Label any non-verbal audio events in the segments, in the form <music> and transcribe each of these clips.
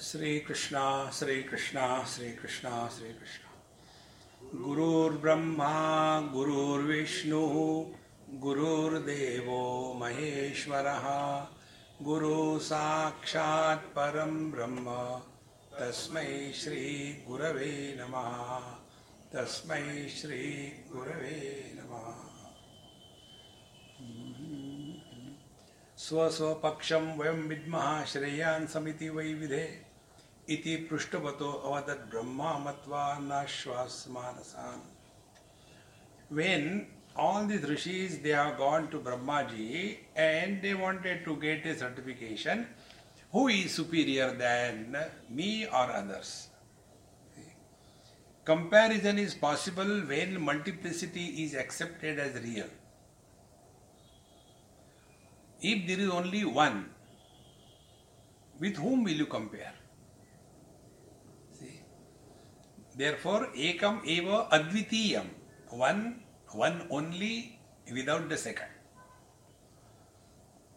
श्री कृष्णा श्री कृष्णा श्री कृष्णा श्री कृष्णा गुरुर्ब्रह्मा, गुरुर्विष्णु, गुरुर्देवो महेश्वरः। गुरु साक्षात् परं ब्रह्म, तस्मै श्री गुरवे नमः। तस्मै श्री गुरवे नमः स्वस्वपक्षम वयम विद्म श्रेयान समिति वै विधे पृष्ठवत पृष्ठवतो अवदत ब्रह्मा मत्वा नाश्वास मानसान when all the rishis they have gone to Brahma ji and they wanted to get a certification who is superior than me or others comparison is possible when multiplicity is accepted as real If there is only one, with whom will you compare? See? Therefore, ekam eva advitiyam. One, one only without the second.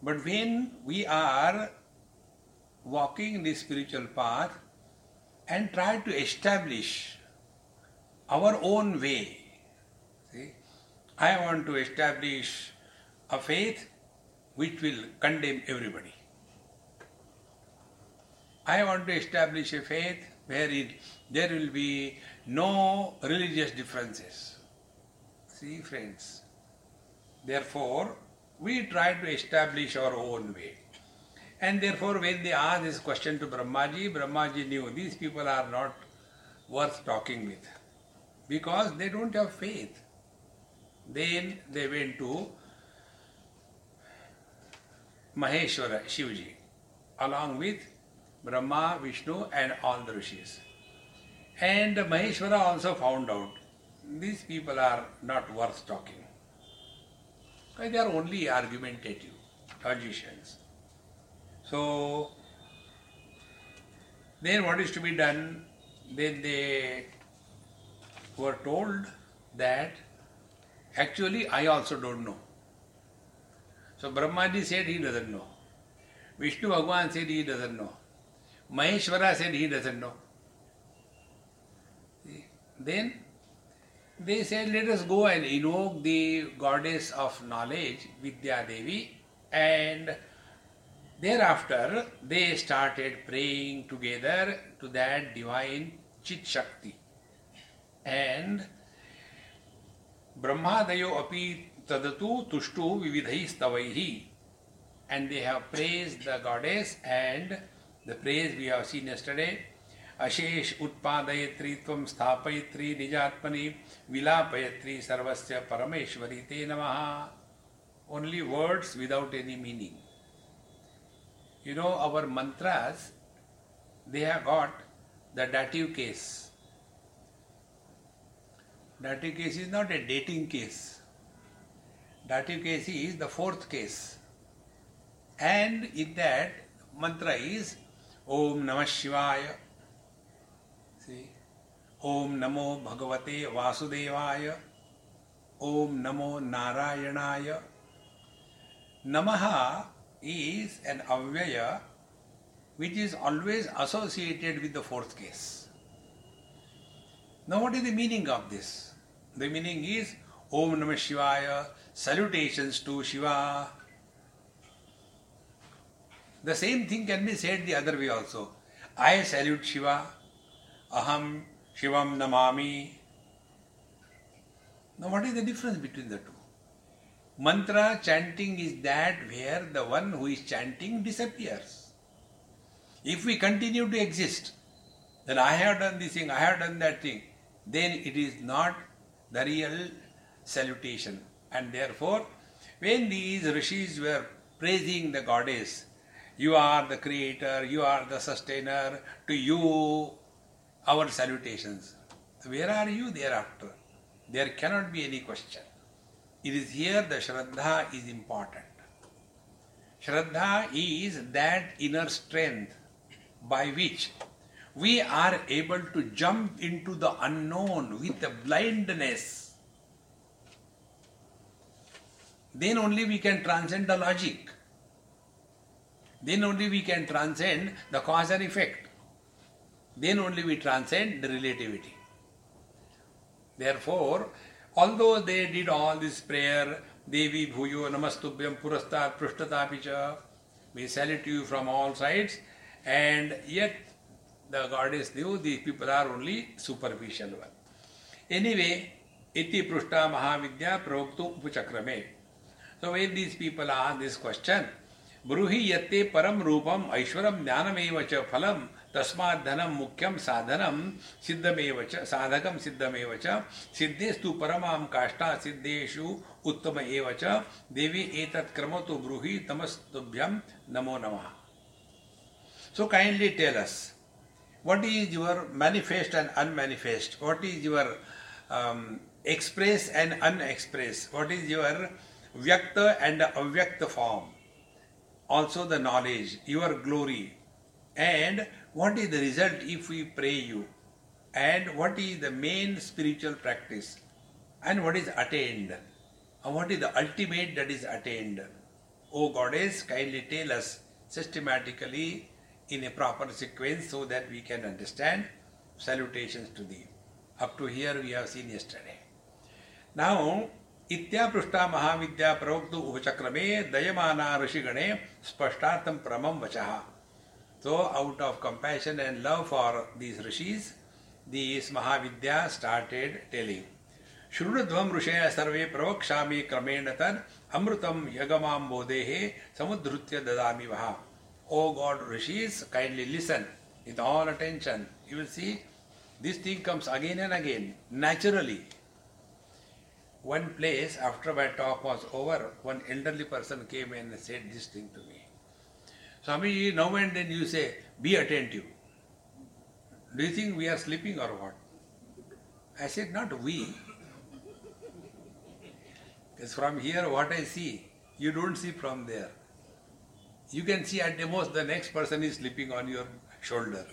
But when we are walking the spiritual path and try to establish our own way, see, I want to establish a faith which will condemn everybody. I want to establish a faith wherein there will be no religious differences. See, friends. Therefore, we try to establish our own way. And therefore, when they asked this question to Brahmaji, Brahmaji knew these people are not worth talking with because they don't have faith. Then they went to Maheshwara, Shivji, along with Brahma, Vishnu, and all the rishis. And Maheshwara also found out these people are not worth talking. They are only argumentative, logicians. So, then what is to be done? Then they were told that actually I also don't know. So Brahmaji said he doesn't know. Vishnu Bhagwan said he doesn't know. Maheshwara said he doesn't know. Then they said, let us go and invoke the goddess of knowledge, Vidya Devi, and thereafter they started praying together to that divine Chit Shakti. And Brahmadayo api Tadatu Tushtu Vividhai Stavaihi. And they have praised the goddess and the praise we have seen yesterday. अशेष उत्पादयत्री त्वं स्थापयत्री निजात्मनि विलापयत्री सर्वस्य परमेश्वरी ते नम only words without any meaning you know our mantras they have got the dative case dative case is not a dating case dative case is the fourth case and in that mantra is om namah shivaya See, Om Namo Bhagavate Vasudevaya, Om Namo Narayanaya. Namaha is an avyaya which is always associated with the fourth case. Now, what is the meaning of this? The meaning is Om Namah Shivaya, salutations to Shiva. The same thing can be said the other way also. I salute Shiva. Aham Shivam Namami. Now, what is the difference between the two? Mantra chanting is that where the one who is chanting disappears. If we continue to exist, then I have done this thing, I have done that thing, then it is not the real salutation. And therefore, when these rishis were praising the goddess, you are the creator, you are the sustainer, to you our salutations. Where are you thereafter? There cannot be any question. It is here the Shraddha is important. Shraddha is that inner strength by which we are able to jump into the unknown with the blindness. Then only we can transcend the logic. Then only we can transcend the cause and effect. Then only we transcend the relativity. Therefore, although they did all this prayer, Devi Bhuyo Namastubhyam Purastat Prushtatapicha, we salute you from all sides, and yet the goddess knew these people are only superficial one. Anyway, iti prushta mahavidya pravoktu upachakrame. So when these people ask this question, ब्रूहि यत्ते परम रूपम ऐश्वरम ज्ञानमेव च फलम तस्मात् धनम मुख्यम साधनम सिद्धमेव च साधकम सिद्धमेव च सिद्धेस्तु परमाम काष्ठा सिद्धेषु उत्तम एव च देवी एतत् क्रम तो ब्रूहि तमस्तुभ्यम नमो नमः so kindly tell us what is your manifest and unmanifest what is your um, express and unexpress what is your vyakta and avyakta form also the knowledge your glory and what is the result if we pray you and what is the main spiritual practice and what is attained and what is the ultimate that is attained o goddess kindly tell us systematically in a proper sequence so that we can understand. Salutations to thee. Up to here we have seen yesterday. Now, इत्यापृष्टा महाविद्या प्रवक्त उपचक्रमे दयमाना ऋषिगणे स्पष्टार्थम प्रमम वचः। तो out of compassion and love for these rishis these Mahavidya started telling शुणध्व ऋषे सर्वे प्रवक्षा क्रमेण तद अमृतम यगमां बोधे समुद्धृत्य ददा वहा O God rishis kindly listen with all attention you will see this thing comes again and again naturally One place, after my talk was over, one elderly person came and said this thing to me. Swami, now and then you say, be attentive. Do you think we are sleeping or what? I said, not we. Because from here, what I see, you don't see from there. You can see at the most the next person is sleeping on your shoulder.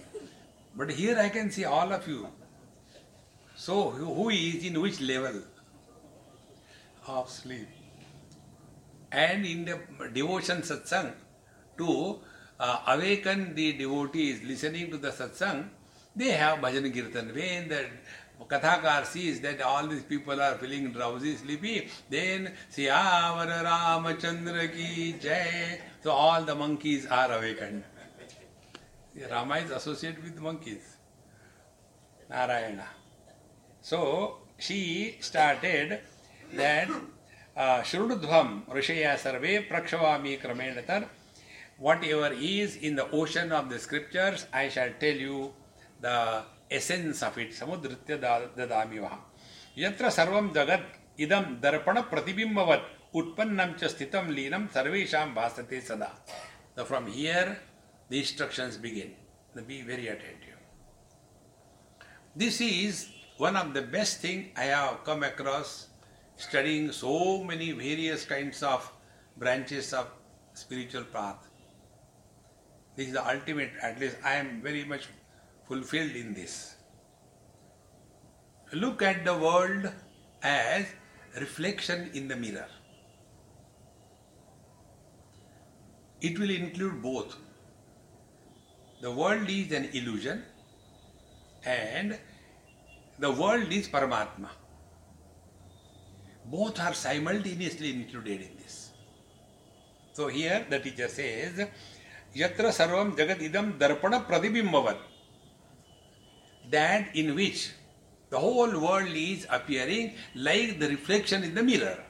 But here I can see all of you. So, who is in which level of sleep? And in the devotion satsang, to uh, awaken the devotees listening to the satsang, they have bhajan kirtan. When the Kathakar sees that all these people are feeling drowsy, sleepy, then Siyavara Ramachandra ki jai. So all the monkeys are awakened. Rama is associated with monkeys. Narayana. So she started that uh, Shrududhvam Rishaya Sarve Prakshavami Kramenatar. Whatever is in the ocean of the scriptures, I shall tell you the essence of it. Samudritya dadami vaha. Yatra sarvam jagat idam darpana pratibimbavat utpannam cha sthitam linam sarvesham bhasate sada. So from here the instructions begin. Be very attentive. This is one of the best thing I have come across studying so many various kinds of branches of spiritual path. This is the ultimate, at least I am very much fulfilled in this. Look at the world as reflection in the mirror. It will include both. The world is an illusion and the world is Paramatma. Both are simultaneously included in this. So here the teacher says, Yatra sarvam jagat idam darpana pratibimbavat. That in which the whole world is appearing like the reflection in the mirror.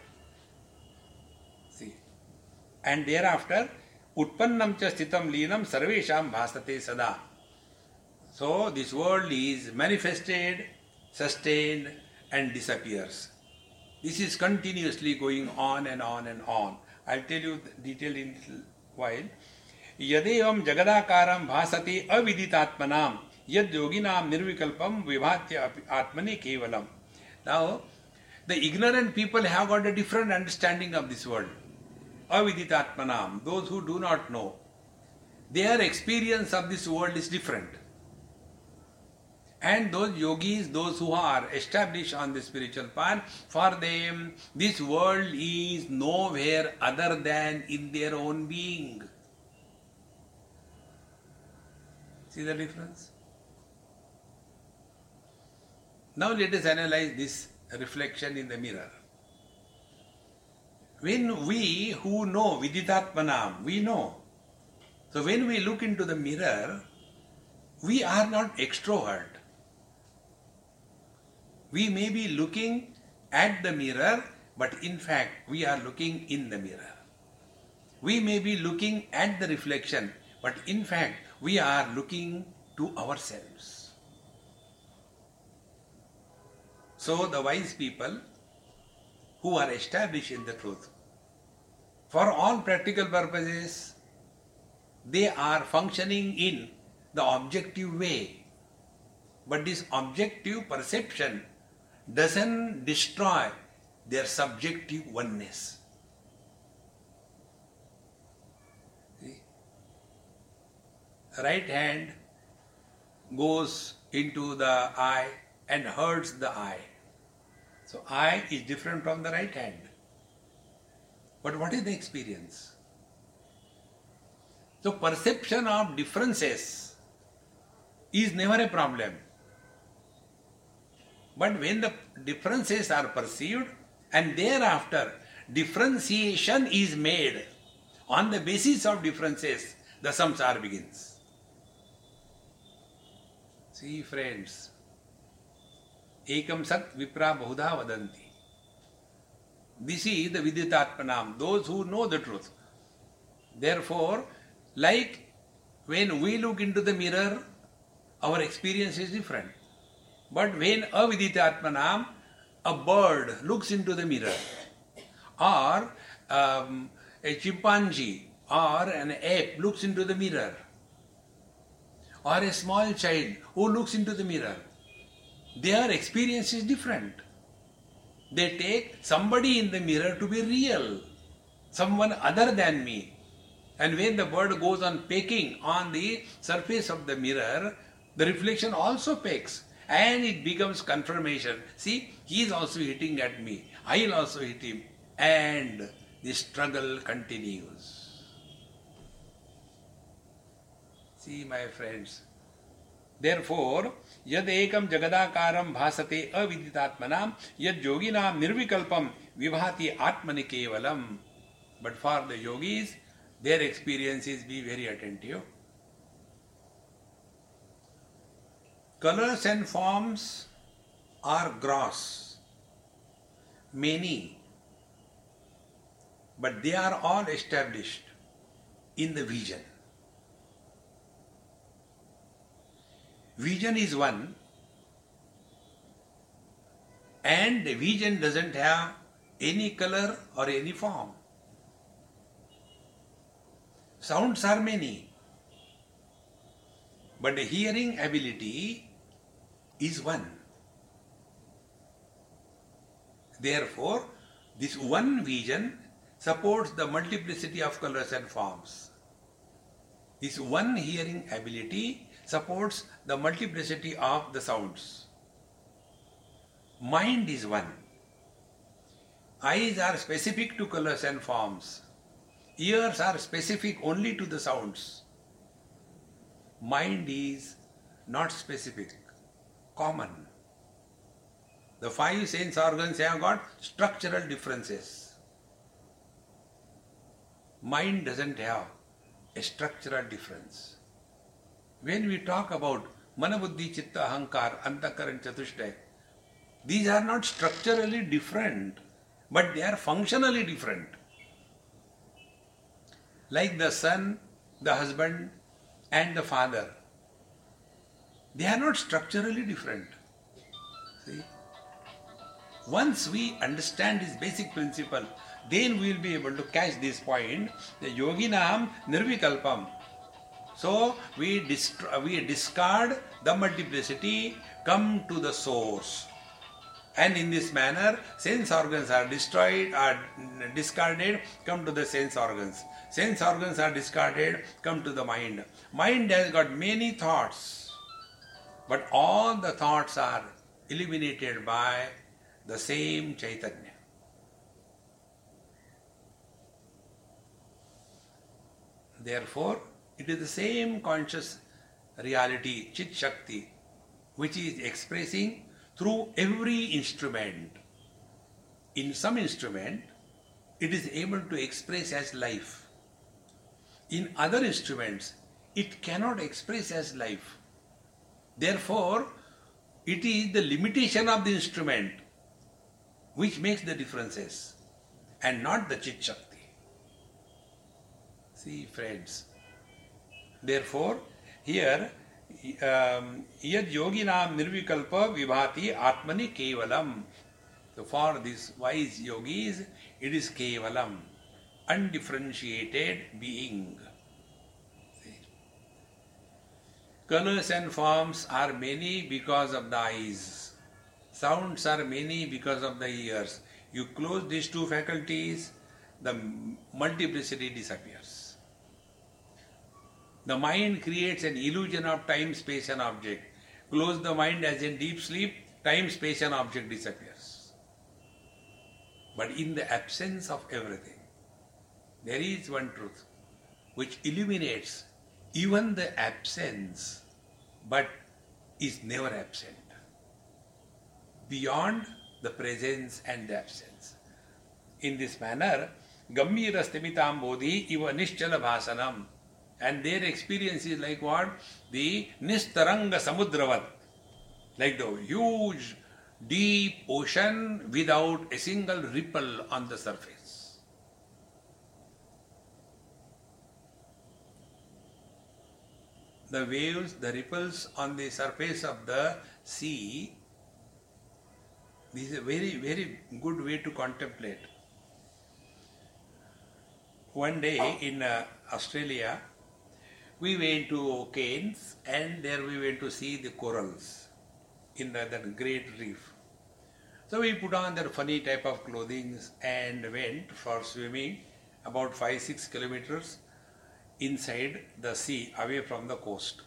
See. And thereafter, utpannam cha sthitam leenam sarvesham bhasate sada. So this world is manifested, sustained, and disappears. This is continuously going on and on and on. I'll tell you the detail in a while. यदेवं जगदाकारं भासते अविदितात्मनाम यद योगिनाम निर्विकल्पम विभात्य atmani kevalam. Now, the ignorant people have got a different understanding of this world. Aviditatmanam, those who do not know, their experience of this world is different. and those yogis, those who are established on the spiritual path, for them, this world is nowhere other than in their own being. See the difference? Now let us analyze this reflection in the mirror. When we who know Viditatmanam, we know. So when we look into the mirror, we are not extrovert. We may be looking at the mirror, but in fact we are looking in the mirror. We may be looking at the reflection, but in fact we are looking to ourselves. So the wise people who are established in the truth, for all practical purposes, they are functioning in the objective way. But this objective perception doesn't destroy their subjective oneness. See? Right hand goes into the eye and hurts the eye. So eye is different from the right hand. But what is the experience? So perception of differences is never a problem. But when the differences are perceived and thereafter differentiation is made on the basis of differences, the samsara begins. See, friends, ekam sat vipra bahudha vadanti. This is the viditatmanam, those who know the truth. Therefore, like when we look into the mirror, our experience is different. But when aviditatmanam, a bird looks into the mirror, or um, a chimpanzee or an ape looks into the mirror, or a small child who looks into the mirror, their experience is different. They take somebody in the mirror to be real, someone other than me. And when the bird goes on pecking on the surface of the mirror, the reflection also pecks and it becomes confirmation. See, he is also hitting at me. I will also hit him. And the struggle continues. See, my friends. Therefore, यद एकम जगदाकारम भासते अविदितात्मनाम यद योगिनाम निर्विकल्पम विभाति आत्मनि केवलम but for the yogis their experience is be very Colors and forms are gross, many, but they are all established in the vision. Vision is one, and the vision doesn't have any color or any form. Sounds are many, but the hearing ability is one. Therefore, this one vision supports the multiplicity of colors and forms. This one hearing ability supports the multiplicity of the sounds. Mind is one. Eyes are specific to colors and forms. Ears are specific only to the sounds. Mind is not specific common. The five sense organs have got structural differences. Mind doesn't have a structural difference. When we talk about Manabuddhi, Chitta, Ahankar, Antakaran, Chatushtay, these are not structurally different, but they are functionally different. Like the son, the husband, and the father they are not structurally different. See? Once we understand this basic principle, then we will be able to catch this point. The yoginam nirvikalpam. So we, dist- we discard the multiplicity, come to the source. And in this manner, sense organs are destroyed, are discarded, come to the sense organs. Sense organs are discarded, come to the mind. Mind has got many thoughts but all the thoughts are eliminated by the same Chaitanya. Therefore, it is the same conscious reality, Chit Shakti, which is expressing through every instrument. In some instrument, it is able to express as life. In other instruments, it cannot express as life. Therefore, it is the limitation of the instrument which makes the differences and not the Chit Shakti. See, friends. Therefore, here, um, yad yoginam nirvikalpa vibhati atmani kevalam. So, for these wise yogis, it is kevalam, undifferentiated being. Colors and forms are many because of the eyes. Sounds are many because of the ears. You close these two faculties, the multiplicity disappears. The mind creates an illusion of time, space, and object. Close the mind as in deep sleep, time, space, and object disappears. But in the absence of everything, there is one truth which illuminates even the absence but is never absent. Beyond the presence and the absence. In this manner, Stimitam Bodhi Iva Nischala Bhasanam. And their experience is like what? The Nistaranga Samudravat. Like the huge, deep ocean without a single ripple on the surface. The waves, the ripples on the surface of the sea this is a very, very good way to contemplate. One day in uh, Australia, we went to Cairns and there we went to see the corals in the, that great reef. So we put on that funny type of clothing and went for swimming about 5-6 kilometers inside the sea away from the coast.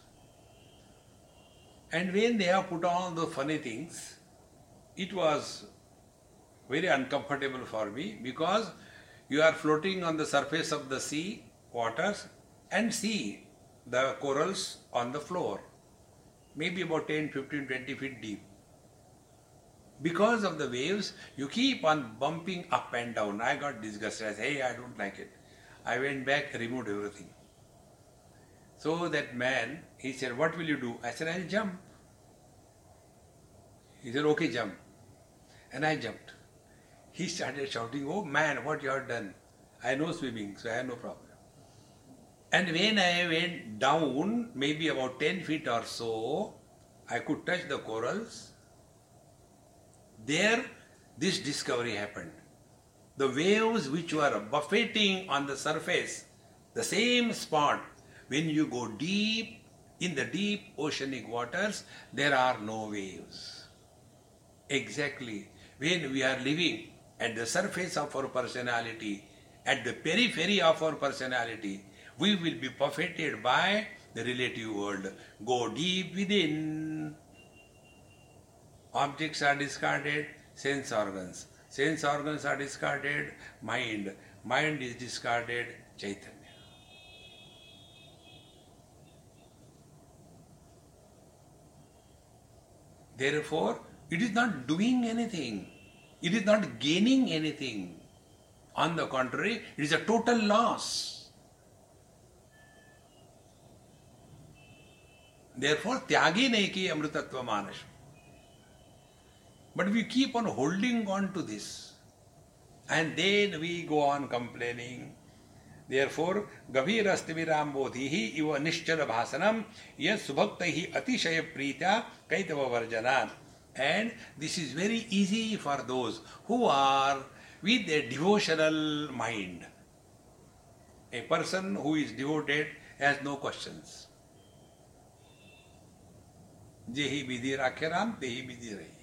And when they have put on the funny things, it was very uncomfortable for me because you are floating on the surface of the sea waters and see the corals on the floor, maybe about 10, 15, 20 feet deep. Because of the waves, you keep on bumping up and down. I got disgusted. I said, hey, I don't like it. I went back, removed everything. So that man, he said, what will you do? I said, I'll jump. He said, okay, jump. And I jumped. He started shouting, Oh man, what you have done. I know swimming, so I have no problem. And when I went down, maybe about 10 feet or so, I could touch the corals. There, this discovery happened. The waves which were buffeting on the surface, the same spot, when you go deep in the deep oceanic waters, there are no waves. Exactly when we are living at the surface of our personality, at the periphery of our personality, we will be buffeted by the relative world. Go deep within. Objects are discarded, sense organs. Sense organs are discarded, mind. Mind is discarded, Chaitanya. Therefore, it is not doing anything. It is not gaining anything. On the contrary, it is a total loss. Therefore, tyagi neki amritatva manas. But we keep on holding on to this. And then we go on complaining. Therefore गभीर अस्त विराम बोधि ही इव निश्चल भाषणम ये सुभक्त ही अतिशय प्रीत्या कैतव वर्जना and this is very easy for those who are with a devotional mind a person who is devoted has no question जे ही विधि राखे राम ते ही विधि रही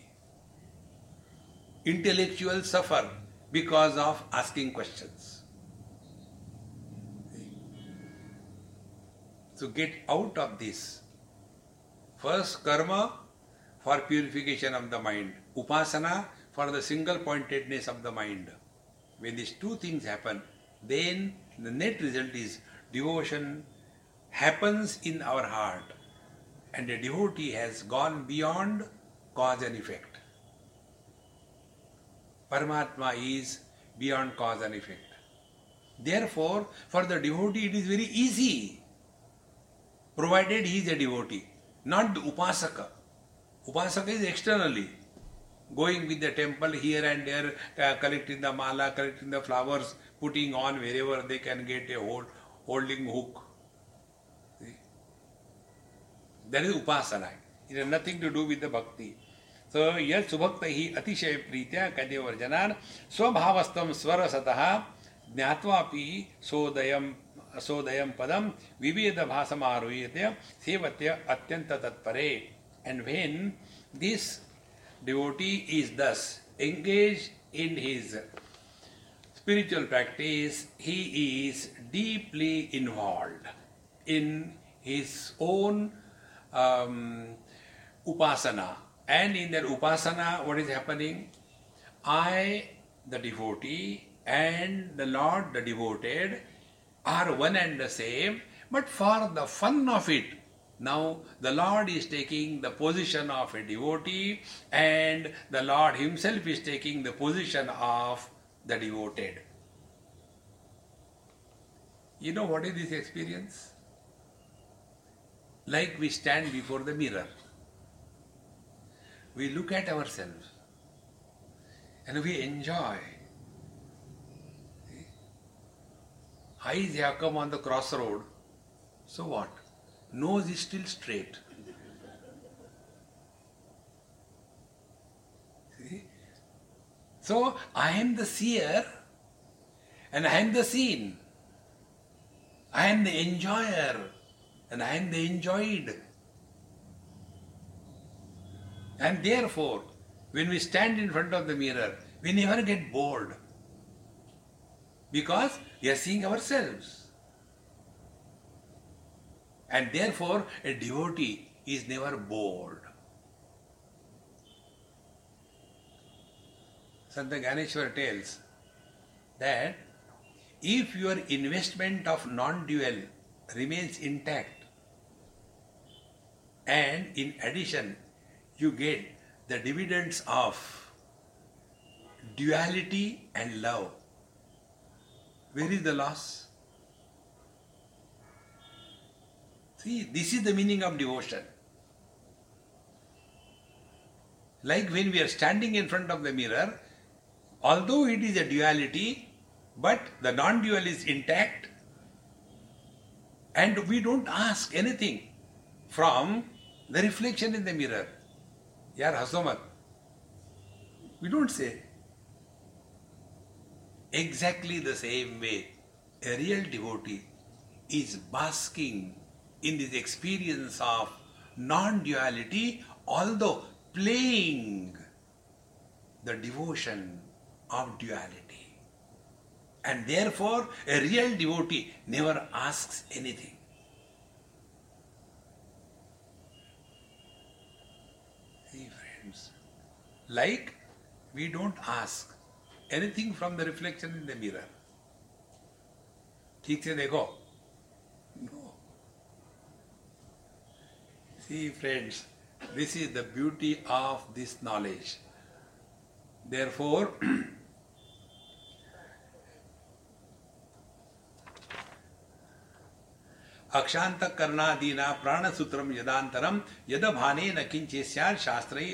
intellectual suffer because of asking questions So get out of this. First karma for purification of the mind, upasana for the single pointedness of the mind. When these two things happen, then the net result is devotion happens in our heart. and a devotee has gone beyond cause and effect. Paramatma is beyond cause and effect. Therefore, for the devotee it is very easy, provided he is a devotee, not the upasaka. Upasaka is externally going with the temple here and there, uh, collecting the mala, collecting the flowers, putting on wherever they can get a hold, holding hook. See? That is upasana. It has nothing to do with the bhakti. So, यह सुभक्त ही अतिशय प्रीत्या कदे वर्जनान स्वभावस्तम स्वरसतः ज्ञात्वापि सोदयम असोदय पदम विविध भाषम आरोहते सेवत्य अत्यंत तत्परे and when this devotee is thus engage in his spiritual practice he is deeply involve in his own upasana and in their upasana what is happening I the devotee and the lord the devoted are one and the same, but for the fun of it, now the Lord is taking the position of a devotee and the Lord Himself is taking the position of the devoted. You know what is this experience? Like we stand before the mirror. We look at ourselves and we enjoy. Eyes have come on the crossroad. So what? nose is still straight. See? So I am the seer and I am the seen. I am the enjoyer and I am the enjoyed. And therefore, when we stand in front of the mirror, we never get bored because we are seeing ourselves. And therefore, a devotee is never bored. Santa Gyaneshwar tells that if your investment of non-dual remains intact and in addition you get the dividends of duality and love, where is the loss? See, this is the meaning of devotion. Like when we are standing in front of the mirror, although it is a duality, but the non dual is intact, and we don't ask anything from the reflection in the mirror. Yar hasomat. We don't say. Exactly the same way, a real devotee is basking in this experience of non duality, although playing the devotion of duality. And therefore, a real devotee never asks anything. See, friends, like we don't ask anything from the reflection in the mirror ठीक से देखो। No see friends this is the beauty of this knowledge therefore अक्षांत कर्णादीना प्राणसूत्रम यदातरम यद भाने न किंचे शास्त्रे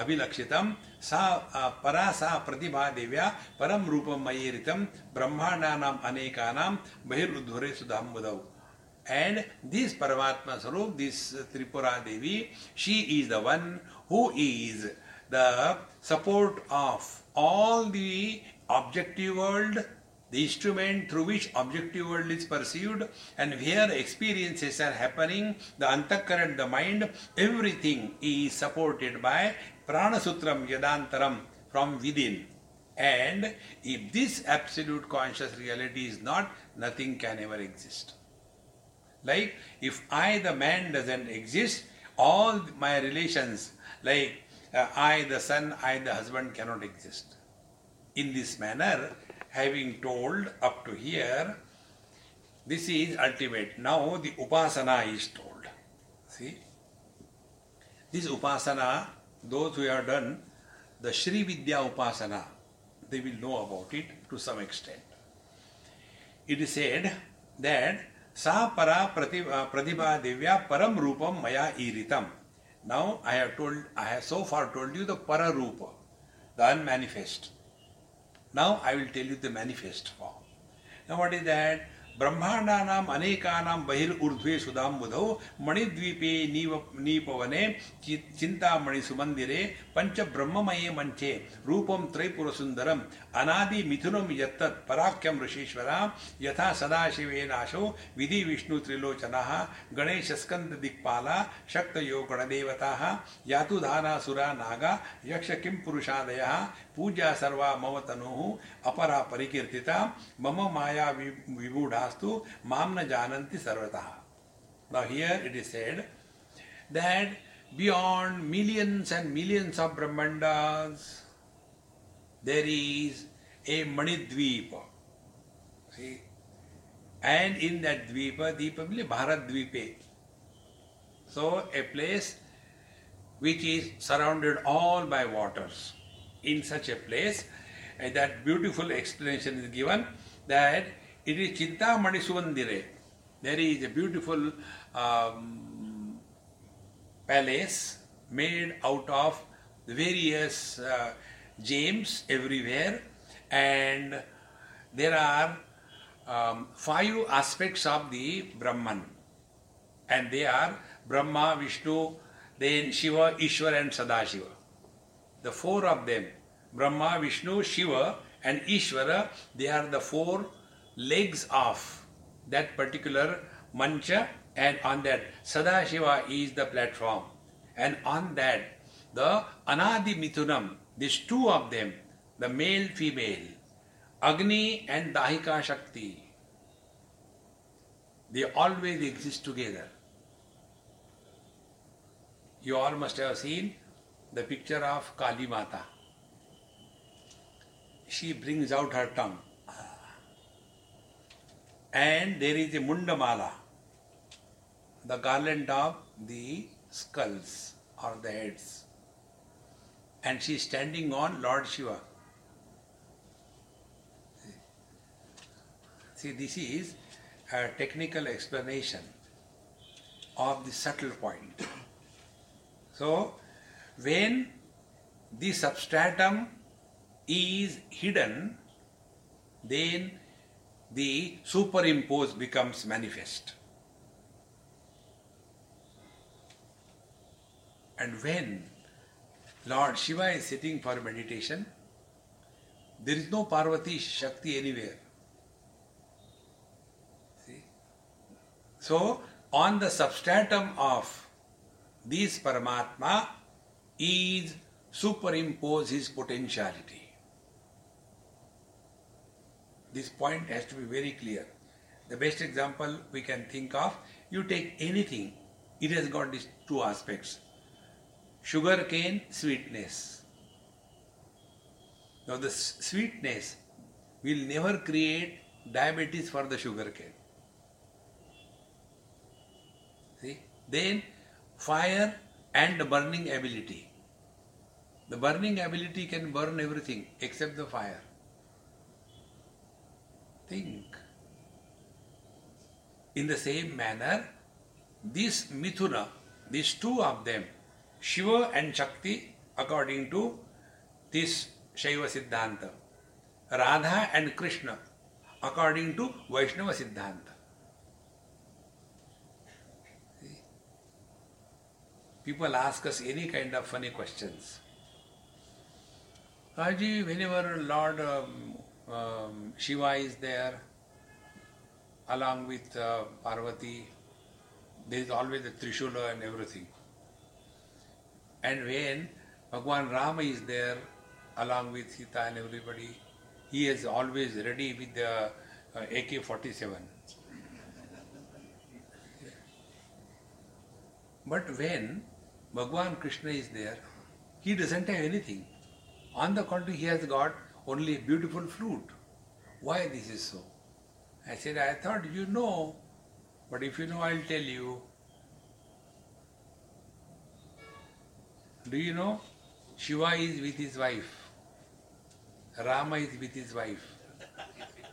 अभिलक्षितम सा परा सा प्रतिभा देव्या परम रूपम मयेरितम ब्रह्मांडानाम अनेकानाम बहिर्उद्धरे Sudham बुधौ And this Paramatma Sarup, this Tripura Devi, she is the one who is the support of all the objective world, the instrument through which objective world is perceived, and where experiences are happening, the antakaran, the mind, everything is supported by Pranasutram Yadantaram from within. And if this absolute conscious reality is not, nothing can ever exist. Like if I, the man, doesn't exist, all my relations, like uh, I, the son, I, the husband, cannot exist. In this manner, having told up to here, this is ultimate. Now the upasana is told. See? This upasana, those who have done the Sri Vidya upasana, they will know about it to some extent. It is said that Sa para uh, pratibha devya param rupam maya iritam. Now I have told, I have so far told you the para rupa, the unmanifest. Now I will tell you the manifest form. Now what is that? ब्रह्माण्डानाम् अनेकानां बहिर्ऊर्ध्वे सुधां बुधौ। मणिद्वीपे नीव नीपवने चिंता मणि सुमंदिरे चि चिन्तामणिसुमन्दिरे पञ्चब्रह्ममये मञ्चे रूपं त्रैपुरसुन्दरम्। अनादिमिथुनं यत्तत् पराख्यं ऋषीश्वरा। यथा सदाशिवे नाशो विधि विष्णु त्रिलोचनः गणेश स्कंद विधिविष्णुत्रिलोचनः। शक्त शक्तयो गणदेवताः यातुधानासुरा नागा, यक्ष किं पुरुषादयः। पूजा सर्वा मम तनु अपरा परिकीर्ति मम माया विमूढ़ास्तु माम न जानती सर्वतः। Now here it is said that beyond millions and millions of brahmandas there is a Manidvipa and in that dvipa dvipa Bharat द्वीपे so a place which is surrounded all by waters in such a place. And that beautiful explanation is given that it is Chintamani Sumandire. There is a beautiful um, palace made out of various uh, gems everywhere and there are um, five aspects of the Brahman and they are Brahma, Vishnu, then Shiva, Ishwar and Sadashiva. The four of them Brahma, Vishnu, Shiva, and Ishvara, they are the four legs of that particular mancha, and on that Sadashiva is the platform, and on that the Anadi Mithunam, these two of them, the male female, Agni and Dahika Shakti, they always exist together. You all must have seen the picture of Kali Mata she brings out her tongue. And there is a mundamala, the garland of the skulls or the heads. And she is standing on Lord Shiva. See, this is a technical explanation of the subtle point. So, when the substratum is hidden, then the superimpose becomes manifest. And when Lord Shiva is sitting for meditation, there is no Parvati Shakti anywhere. See? So, on the substratum of this Paramatma is superimpose his potentiality. This point has to be very clear. The best example we can think of, you take anything, it has got these two aspects. Sugar cane, sweetness. Now the sweetness will never create diabetes for the sugar cane. See? Then fire and burning ability. The burning ability can burn everything except the fire. Think. In the same manner, this Mithuna, these two of them, Shiva and Shakti, according to this Shaiva Siddhanta, Radha and Krishna, according to Vaishnava Siddhanta. People ask us any kind of funny questions. Haji, whenever Lord um, um, Shiva is there, along with uh, Parvati. There is always the Trishula and everything. And when Bhagwan Rama is there, along with Sita and everybody, he is always ready with the uh, AK-47. But when Bhagwan Krishna is there, he doesn't have anything. On the contrary, he has got only beautiful flute. Why this is so? I said, I thought you know, but if you know, I'll tell you. Do you know? Shiva is with his wife. Rama is with his wife.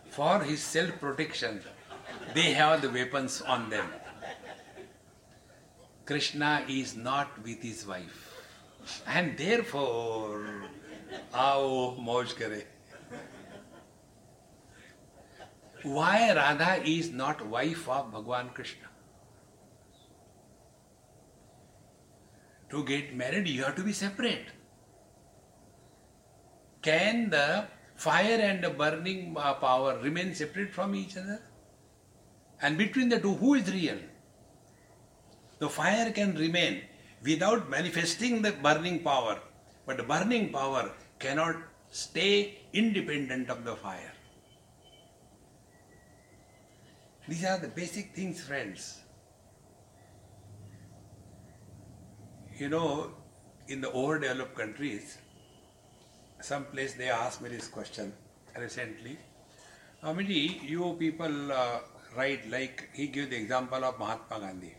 For his self protection, they have the weapons on them. Krishna is not with his wife. And therefore, आओ, मौज करे। Why Radha is not wife of Bhagwan Krishna to get married you have to be separate can the fire and burning power remain separate from each other and between the two who is real the fire can remain without manifesting the burning power but burning power cannot stay independent of the fire. These are the basic things, friends. You know, in the overdeveloped countries, some place they asked me this question recently. Amiji, you people uh, write like he gave the example of Mahatma Gandhi,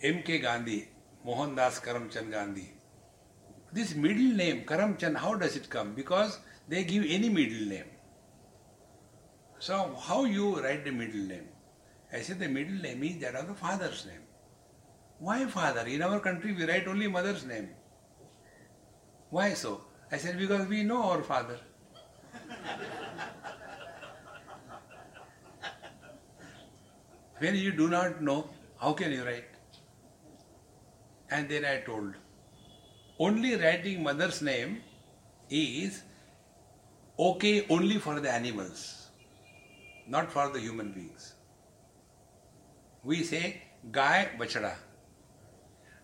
M.K. Gandhi, Mohandas Karamchand Gandhi. This middle name, Karamchand, how does it come? Because they give any middle name. So how you write the middle name? I said the middle name is that of the father's name. Why father? In our country we write only mother's name. Why so? I said because we know our father. <laughs> when you do not know, how can you write? And then I told, only writing mother's name is okay only for the animals, not for the human beings. We say Gai Bachada.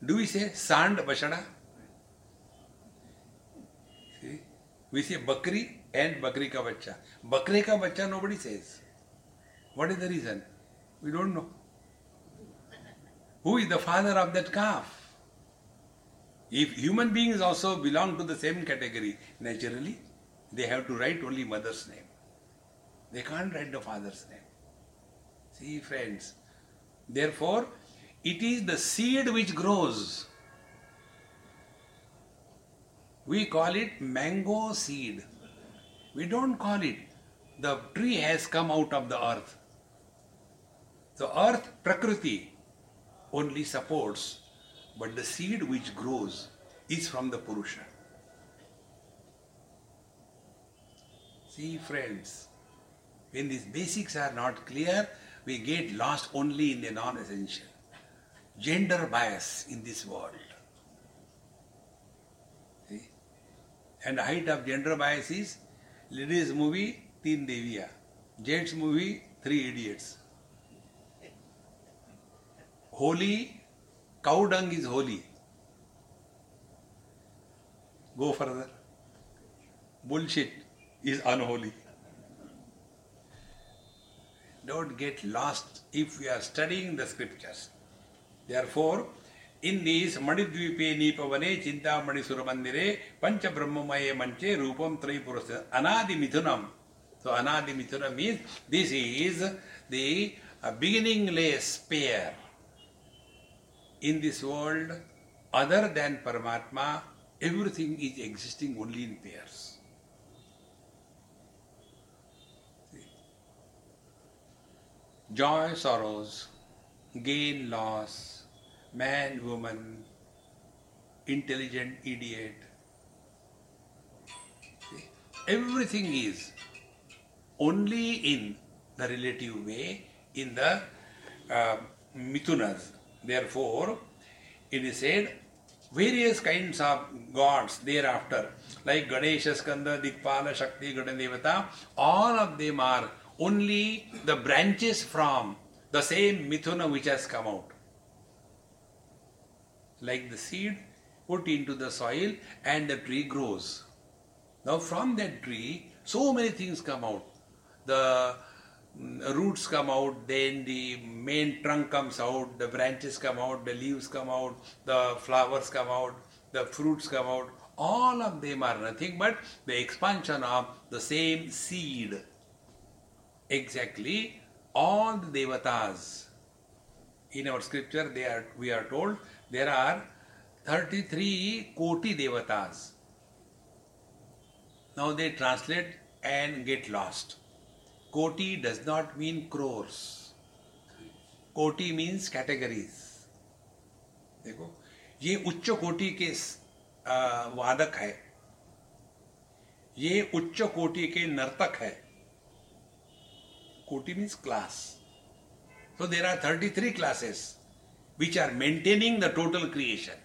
Do we say Sand Bachada? See? We say Bakri and Bakri ka bacha. Bakri ka bacha nobody says. What is the reason? We don't know. Who is the father of that calf? If human beings also belong to the same category, naturally, they have to write only mother's name. They can't write the father's name. See, friends. Therefore, it is the seed which grows. We call it mango seed. We don't call it. The tree has come out of the earth. The earth, Prakriti, only supports, but the seed which grows is from the Purusha. See, friends, when these basics are not clear, we get lost only in the non essential. Gender bias in this world. See? And the height of gender bias is ladies movie, Teen Deviya. Gents movie, Three Idiots. Holy, cow dung is holy. Go further. Bullshit is unholy. Don't get lost if we are studying the scriptures. Therefore, in these Manidvipe Nipavane Chintamani Sumandire Pancha Brahmamaye Manche Rupam Tripurasa Anadi Mithunam. So Anadi Mithunam means this is the beginningless pair in this world other than Paramatma, everything is existing only in pairs. Joy, sorrows, gain, loss, man, woman, intelligent, idiot. See? Everything is only in the relative way, in the uh, mithunas. Therefore, it is said various kinds of gods thereafter, like Ganesha, Skanda, Dikpala, Shakti, Gadadevata, all of them are only the branches from the same mithuna which has come out. Like the seed put into the soil and the tree grows. Now, from that tree, so many things come out. The roots come out, then the main trunk comes out, the branches come out, the leaves come out, the flowers come out, the fruits come out. All of them are nothing but the expansion of the same seed. Exactly, all the devatas in our scripture, they are we are told there are 33 Koti Devatas. Now they translate and get lost. Koti does not mean crores. Koti means categories. देखो, ये उच्च कोटि के वादक है ये उच्च कोटि के नर्तक है कोटि means class so there are thirty three classes which are maintaining the total creation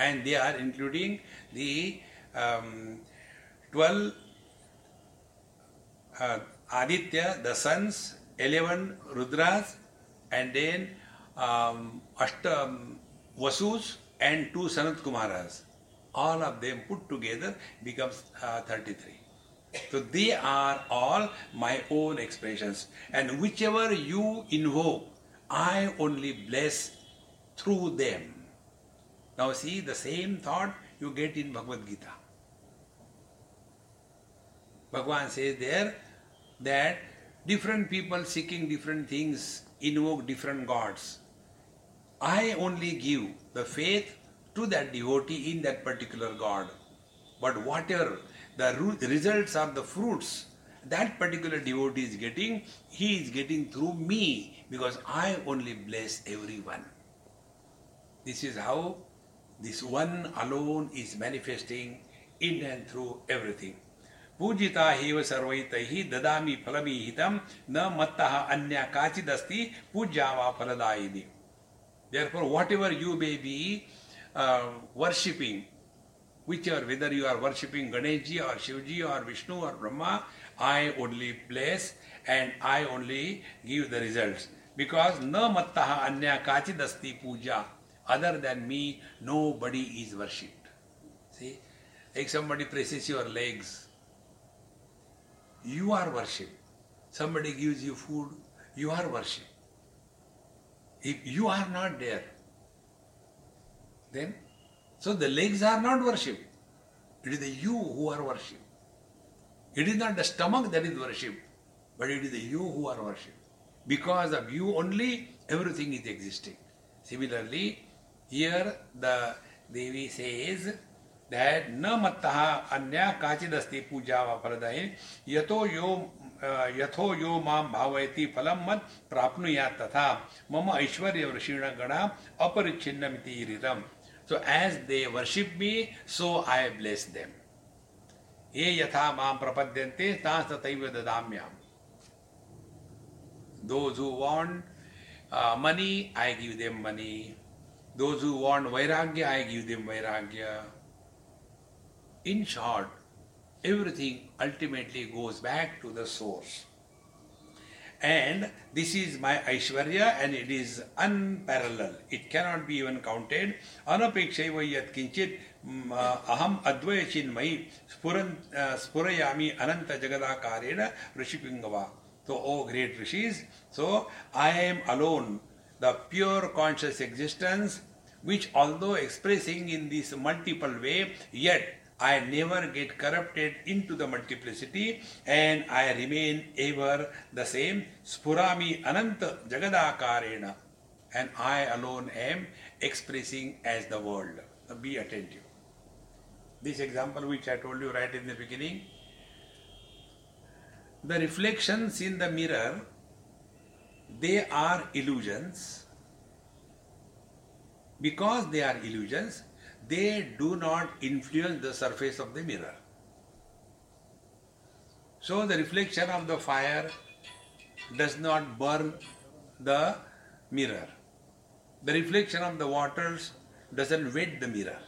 and they are including the twelve uh, Aditya, the sons, 11 Rudras, and then um, um, Vasus and two Sanat Kumaras. All of them put together becomes uh, 33. So they are all my own expressions. And whichever you invoke, I only bless through them. Now see the same thought you get in Bhagavad Gita. Bhagavan says there that different people seeking different things invoke different gods. I only give the faith to that devotee in that particular God. But whatever the results are the fruits that particular devotee is getting, he is getting through me because I only bless everyone. This is how this one alone is manifesting in and through everything. पूजिता हेव सर्वैत ही ददामी फलमी हितम, न मत्ता अन्य काचिद अस्ति पूज्या वा फलदायिनी। Therefore whatever you may be worshipping whichever whether you are worshipping Ganesh ji or Shiv ji or Vishnu or Brahma I only place and I only give the result because न मत्ता अन्य काचिद अस्ति पूजा other than me nobody is worshipped see एक somebody presses your legs you are worshipped. Somebody gives you food, you are worshipped. If you are not there, then so the legs are not worshipped. It is the you who are worshipped. It is not the stomach that is worshipped, but it is the you who are worshipped. Because of you only, everything is existing. Similarly, here the Devi says न मत्ता, अन्या काचिदस्ति पूजा व फलदाय यथो यो यथो यो माम भावयती फलम मत प्राप्नुया तथा। मम ऐश्वर्य ऋषिण गणा अपरिच्छिन्न मितिरम so as they worship me so I bless them ये यथा माम प्रपद्यन्ते, तां तथैव ददाम्यम। Those who want money I give them money those who want vairagya I give them vairagya In short, everything ultimately goes back to the source. And this is my Aishwarya and it is unparalleled. It cannot be even counted. Anapekshaiva yat kinchit mm, uh, aham advaya chinmai uh, spurayami ananta jagadakarena rishipingava. So, oh great rishis, so I am alone, the pure conscious existence, which although expressing in this multiple way, yet I never get corrupted into the multiplicity and I remain ever the same. Spurami Ananta Jagadakarena. And I alone am expressing as the world. Be attentive. This example which I told you right in the beginning. The reflections in the mirror, they are illusions. Because they are illusions, they do not influence the surface of the mirror. So the reflection of the fire does not burn the mirror. The reflection of the waters doesn't wet the mirror.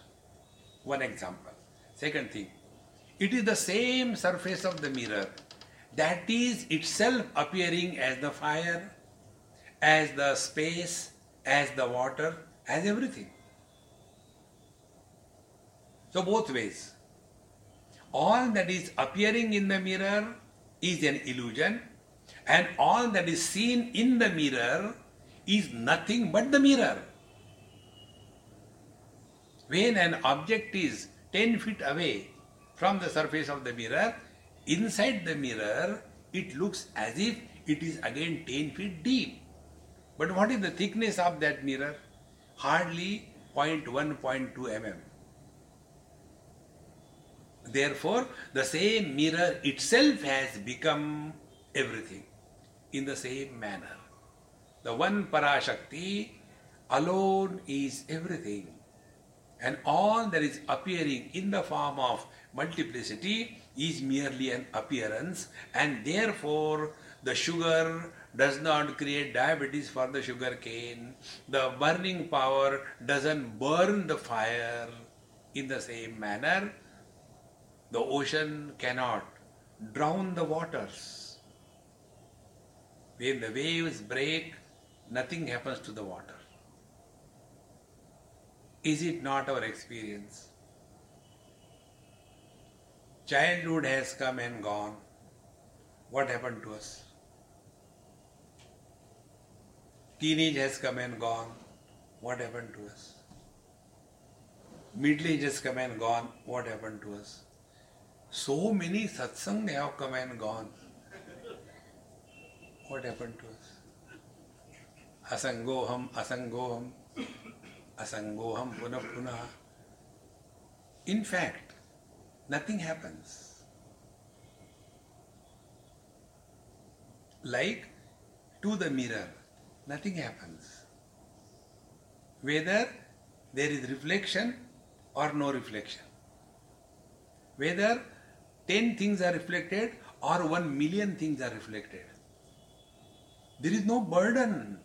One example. Second thing, it is the same surface of the mirror that is itself appearing as the fire, as the space, as the water, as everything. So, both ways. All that is appearing in the mirror is an illusion, and all that is seen in the mirror is nothing but the mirror. When an object is 10 feet away from the surface of the mirror, inside the mirror it looks as if it is again 10 feet deep. But what is the thickness of that mirror? Hardly 0.1, 0.2 mm. Therefore, the same mirror itself has become everything in the same manner. The one Parashakti alone is everything. And all that is appearing in the form of multiplicity is merely an appearance, and therefore the sugar does not create diabetes for the sugar cane. The burning power doesn't burn the fire in the same manner. The ocean cannot drown the waters. When the waves break, nothing happens to the water. Is it not our experience? Childhood has come and gone. What happened to us? Teenage has come and gone. What happened to us? Middle age has come and gone. What happened to us? So many satsang have come and gone. What happened to us? Asangoham, asangoham, asangoham punah punah. In fact, nothing happens. Like to the mirror, nothing happens. Whether there is reflection or no reflection. Whether 10 things are reflected or 1 million things are reflected. There is no burden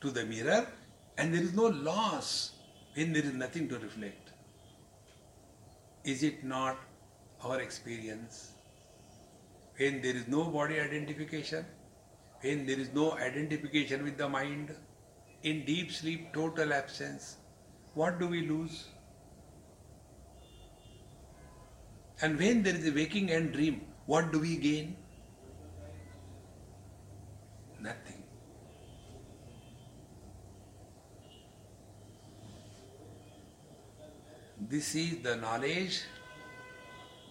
to the mirror and there is no loss when there is nothing to reflect. Is it not our experience? When there is no body identification, when there is no identification with the mind, in deep sleep, total absence, what do we lose? And when there is a waking and dream, what do we gain? Nothing. This is the knowledge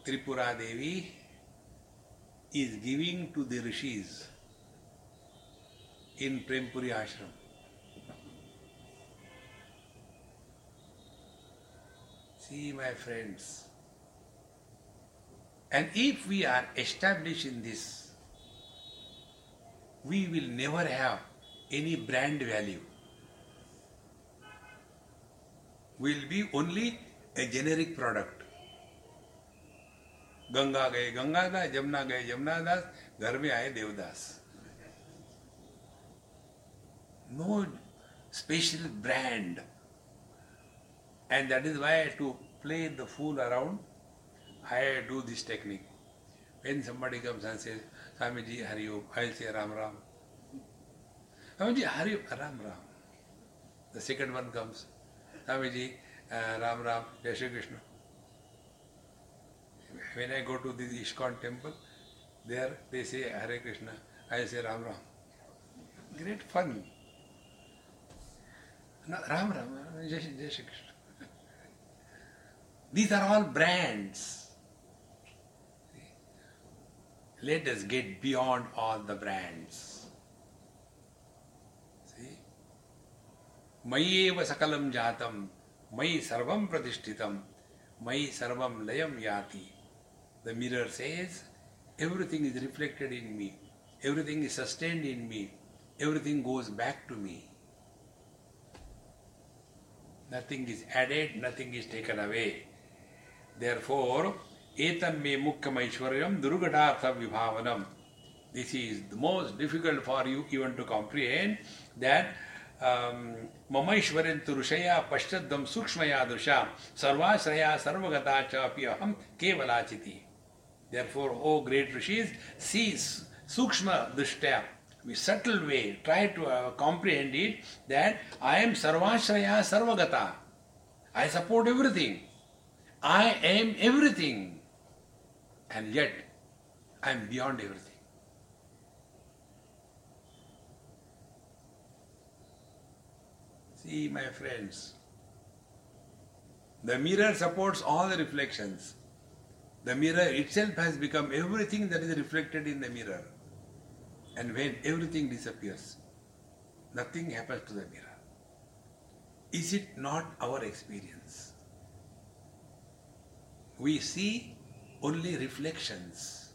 Tripura Devi is giving to the rishis in Prempuri Ashram. See, my friends, and if we are established in this, we will never have any brand value. Will be only a generic product. Ganga गए गंगा दास जमुना गए जमुना दास घर में आए Devdas no special brand. And that is why to play the fool around, I do this technique. When somebody comes and says, Swamiji, Hari Om, I'll say Ram Ram. Swamiji, Hari Ram Ram. The second one comes, Swamiji, uh, Ram Ram, Jai Shri Krishna. When I go to the ISKCON temple, there they say Hare Krishna, I say Ram Ram. Great fun. No, Ram Ram, Jai Shri Krishna. These are all brands. Let us get beyond all the brands. See? Mayeva sakalam jatam, Mayi sarvam pradishtitam, Mayi sarvam layam yati. The mirror says, everything is reflected in me, everything is sustained in me, everything goes back to me. Nothing is added, nothing is taken away. Therefore, एतन्मे मुख्यमैश्वर्यं दुर्घटार्थ विभावनम् this is the most difficult for you to to comprehend that ममैश्वर्यं तु ऋषया पश्चद्वं सूक्ष्मया दृशा, सर्वाश्रया सर्वगता चापि अहं केवलाचिति. Therefore O great rishis sees सूक्ष्मदृष्ट्या we subtle way try to comprehend it that I am सर्वाश्रया सर्वगता. I support everything I am everything And yet, I am beyond everything. See, my friends, the mirror supports all the reflections. The mirror itself has become everything that is reflected in the mirror. And when everything disappears, nothing happens to the mirror. is it not our experience? We see only reflections.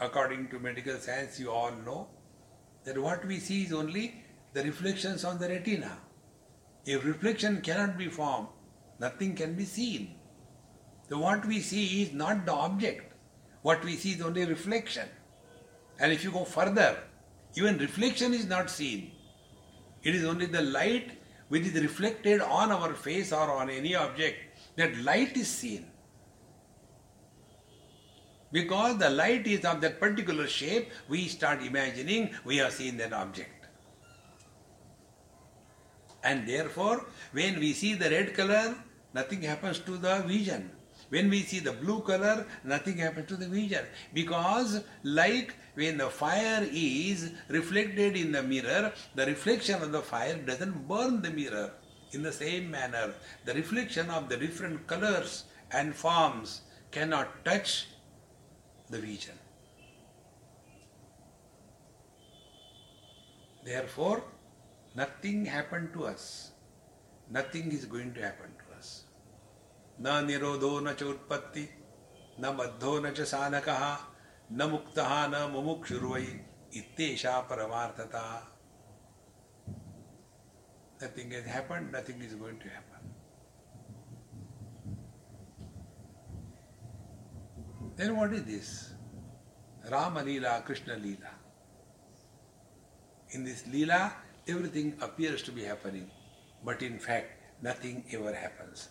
According to medical science, you all know that what we see is only the reflections on the retina. If reflection cannot be formed, nothing can be seen. So what we see is not the object. What we see is only reflection. And if you go further, even reflection is not seen. It is only the light which is reflected on our face or on any object. That light is seen. Because the light is of that particular shape, we start imagining we have seen that object. And therefore, when we see the red color, nothing happens to the vision. When we see the blue color, nothing happens to the vision. Because, like when the fire is reflected in the mirror, the reflection of the fire doesn't burn the mirror. In the same manner, the reflection of the different colors and forms cannot touch the region. Therefore, nothing happened to us. Nothing is going to happen to us. Na nirodho na cha utpatti, na baddho na cha sanakaha, na muktaha na mumukshurvai, ittesha paramarthata. Nothing has happened, nothing is going to happen. Then what is this? Rama Leela, Krishna Leela. In this Leela, everything appears to be happening, but in fact, nothing ever happens.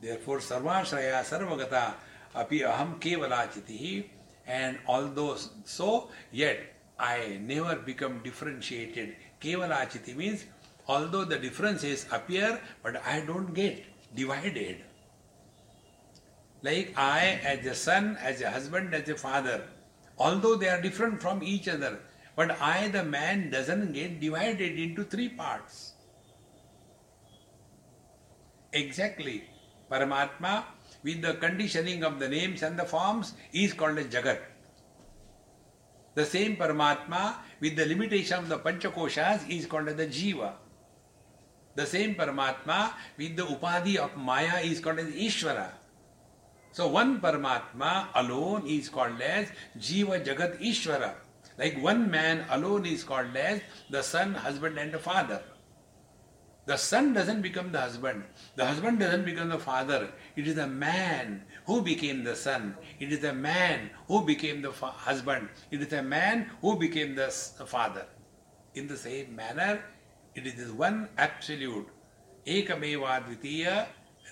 Therefore, Sarvashraya Sarvagata Api Aham Kevalachitihi, and although so, yet I never become differentiated. Kevalachiti means although the differences appear, but I don't get divided. Like I, as a son, as a husband, as a father, although they are different from each other, but I, the man, doesn't get divided into three parts. Exactly. Paramatma, with the conditioning of the names and the forms, is called as Jagat. The same Paramatma, with the limitation of the Panchakoshas, is called as the Jiva. The same Paramatma, with the Upadhi of Maya, is called as Ishvara. So one Paramatma alone is called as Jiva Jagat Ishvara. Like one man alone is called as the son, husband, and the father. The son doesn't become the husband. The husband doesn't become the father. It is the man who became the son. It is the man who became the fa- husband. It is the man who became the father. In the same manner, it is this one absolute Ekameva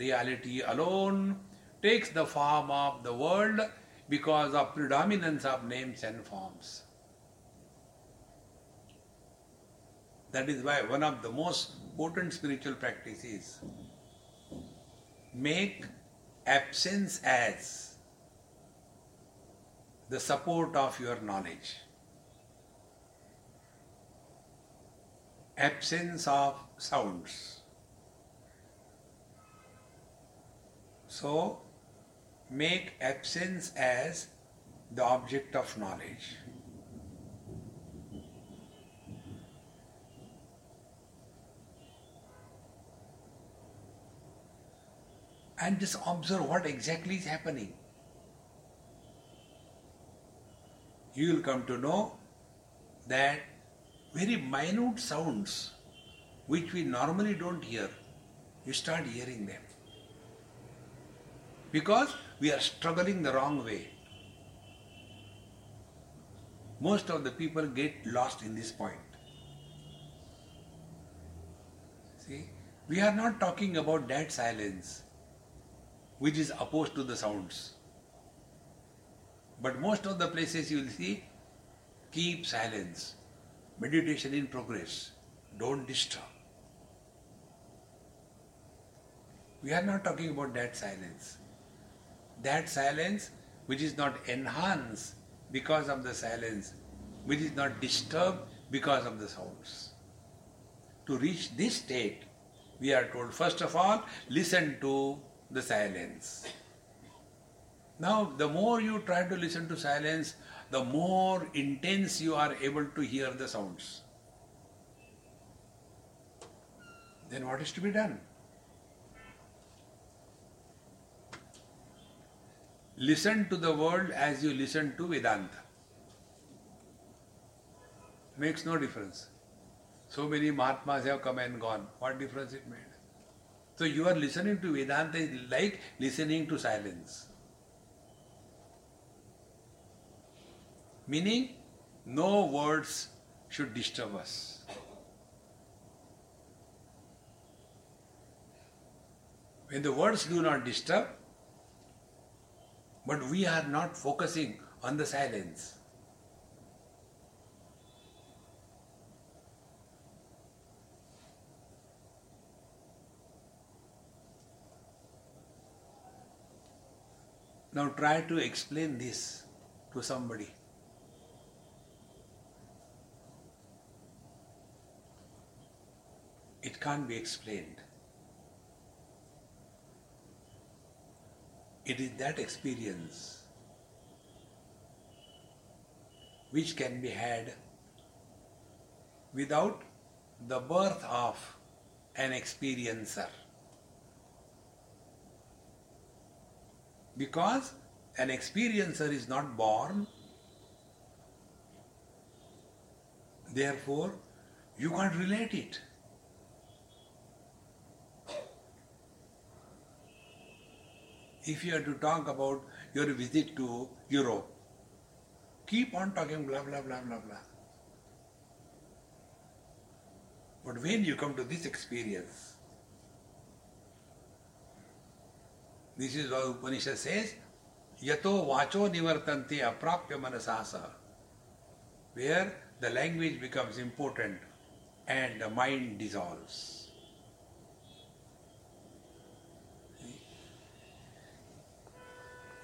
reality alone takes the form of the world because of predominance of names and forms. That is why one of the most potent spiritual practices make absence as the support of your knowledge. Absence of sounds. So, make absence as the object of knowledge. and just observe what exactly is happening. You will come to know that very minute sounds which we normally don't hear, you start hearing them. Because we are struggling the wrong way. Most of the people get lost in this point. See, we are not talking about that silence which is opposed to the sounds. But most of the places you will see, keep silence. Meditation in progress. Don't disturb. We are not talking about that silence. That silence which is not enhanced because of the silence, which is not disturbed because of the sounds. To reach this state, we are told first of all, listen to the silence. Now, the more you try to listen to silence, the more intense you are able to hear the sounds. Then what is to be done? Listen to the world as you listen to Vedanta. Makes no difference. So many Mahatmas have come and gone. What difference it made? So you are listening to Vedanta like listening to silence. Meaning, no words should disturb us. When the words do not disturb, but we are not focusing on the silence. Now try to explain this to somebody. It can't be explained. It is that experience which can be had without the birth of an experiencer. Because an experiencer is not born, therefore you can't relate it. If you are to talk about your visit to Europe, keep on talking blah blah blah blah blah. But when you come to this experience, this is what Upanishad says, Yato vacho nivartanti aprapya manasasa, where the language becomes important and the mind dissolves.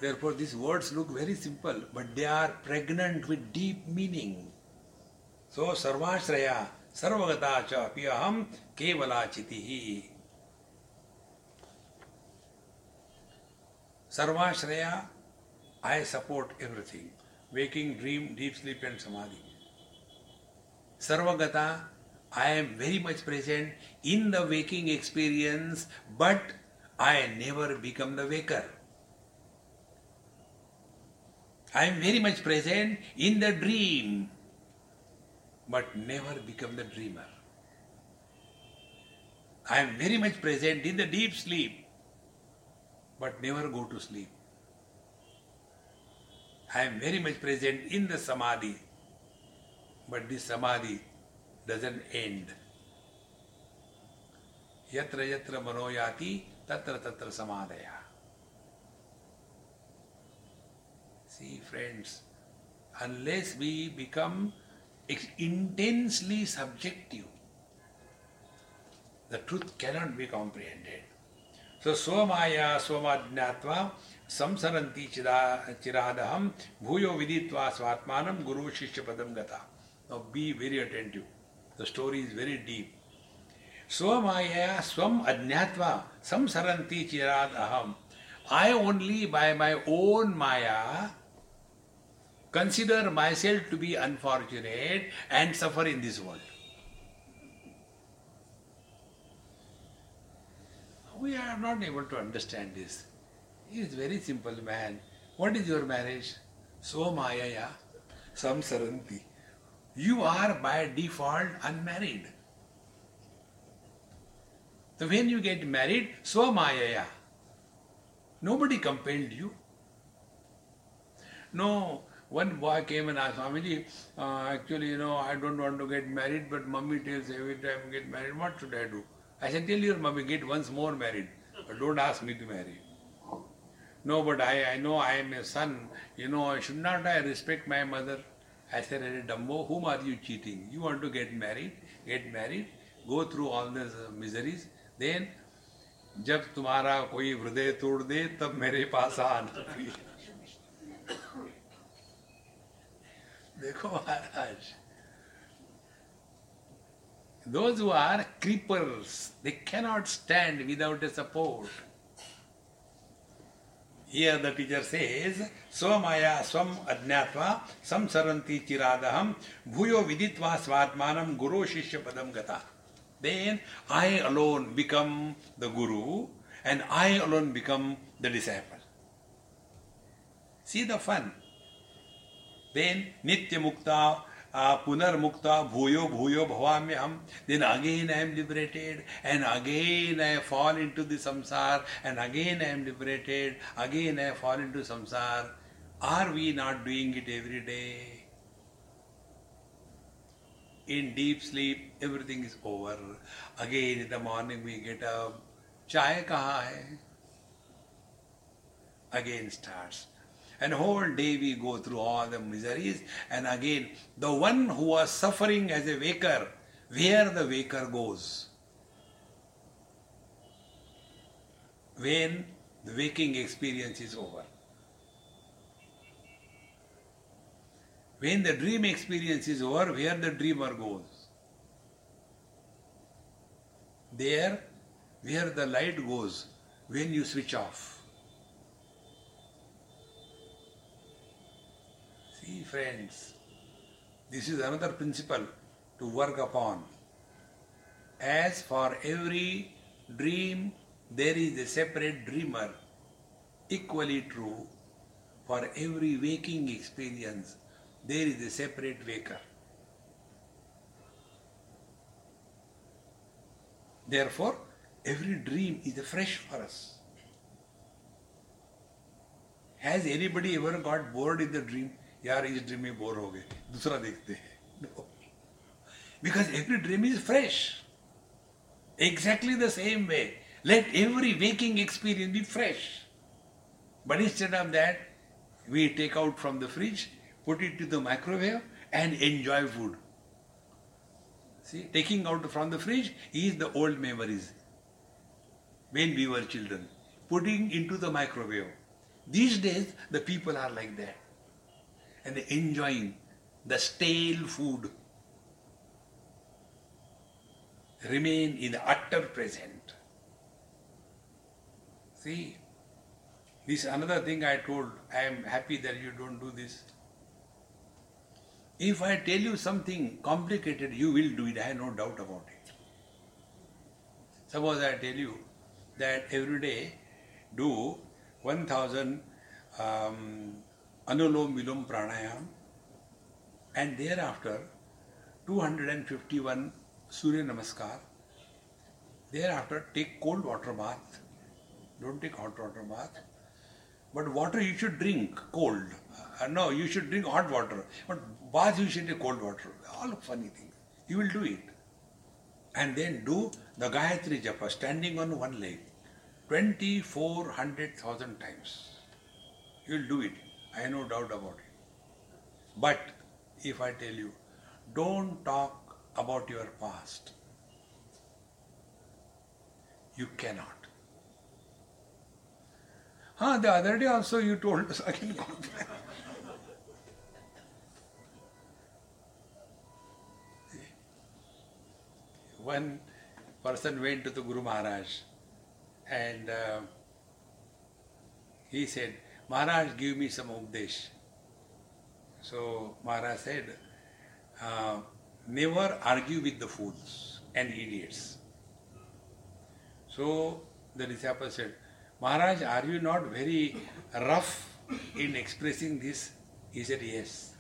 Therefore, these words look very simple, but they are pregnant with deep meaning. So, Sarvashraya, Sarvagata cha piyaham kevala chitihi. Sarvashraya, I support everything. Waking, dream, deep sleep and samadhi. Sarvagata, I am very much present in the waking experience, but I never become the waker. I am very much present in the dream, but never become the dreamer. I am very much present in the deep sleep, but never go to sleep. I am very much present in the samadhi, but this samadhi doesn't end. Yatra yatra manoyati tatra tatra samadaya. See, friends, unless we become intensely subjective, the truth cannot be comprehended. So, Swamaya Swamadnyatva Samsaranti Chiradaham Bhuyo Viditva Svatmanam Guru Shishya Padam Gata. Now, be very attentive. The story is very deep. Swamaya Swam Adnyatva Samsaranti Chiradaham. I only by my own Maya consider myself to be unfortunate and suffer in this world. We are not able to understand this. He is very simple man. What is your marriage? So Mayaya Samsaranti. You are by default unmarried. So when you get married, so Mayaya. Nobody compelled you. No, one boy came and asked Swamiji, uh, actually, you know, I don't want to get married, but mummy tells every time get married, what should I do? I said, tell your mummy, get once more married, but don't ask me to marry. No, but I, I know I am a son, you know, should not I respect my mother? I said, Hey, Dumbo, whom are you cheating? You want to get married, get married, go through all these uh, miseries, then जब तुम्हारा कोई हृदय तोड़ दे तब मेरे पास आना देखो Maharaj those who are creepers they cannot stand without a support here the teacher says swamaya swam adnyatva samsaranti chiradaham bhuyo viditva svatmanam guru shishya padam gata then I alone become the guru and I alone become the disciple. See the fun. Then Nitya Mukta, uh, Punar Mukta, Bhuyo Bhuyo Bhavamyam. Then again I am liberated, and again I fall into the samsar, and again I am liberated, again I fall into samsar. Are we not doing it every day? In deep sleep, everything is over. Again in the morning we get up. Chai kaha hai? Again starts. And whole day we go through all the miseries. And again, the one who was suffering as a waker, where the waker goes. When the waking experience is over. When the dream experience is over, where the dreamer goes. There, where the light goes, when you switch off. Friends, this is another principle to work upon. As for every dream, there is a separate dreamer. Equally true, for every waking experience, there is a separate waker. Therefore, every dream is fresh for us. Has anybody ever got bored in the dream? यार इस dream में bore हो गए दूसरा देखते हैं no. because every dream is fresh exactly the same way let every waking experience be fresh but instead of that we take out from the fridge put it to the microwave and enjoy food see taking out from the fridge is the old memories when we were children putting into the microwave these days the people are like that and enjoying the stale food. Remain in the utter present. See, this another thing I told, I am happy that you don't do this. If I tell you something complicated, you will do it, I have no doubt about it. Suppose I tell you that every day do 1000 um, Anulom Vilom Pranayam and thereafter 251 Surya Namaskar. Thereafter take cold water bath. Don't take hot water bath. But water you should drink cold. Uh, no, you should drink hot water. But bath you should take cold water. All funny things. You will do it. And then do the Gayatri Japa standing on one leg. 2400,000 times. You will do it. I have no doubt about it. But if I tell you, don't talk about your past, you cannot. Huh, the other day also you told us again. One person went to the Guru Maharaj and uh, he said, Maharaj, give me some updesh. So Maharaj said, uh, never argue with the fools and idiots. So the disciple said, Maharaj, are you not very rough in expressing this? He said, Yes.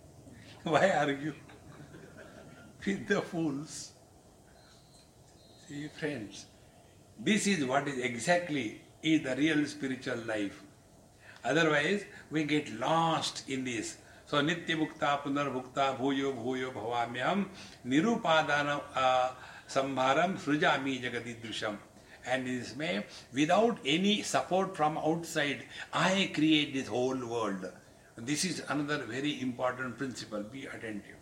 <laughs> Why argue <laughs> with the fools? See, friends, this is what is exactly is the real spiritual life. Otherwise, we get lost in this. So, Nitya Mukta, Punarmukta, Bhuyo, Bhuyo, Bhavamyam, Nirupadana uh, Sambharam, Srujami Jagadidrusham. And in this may, without any support from outside, I create this whole world. This is another very important principle. Be attentive.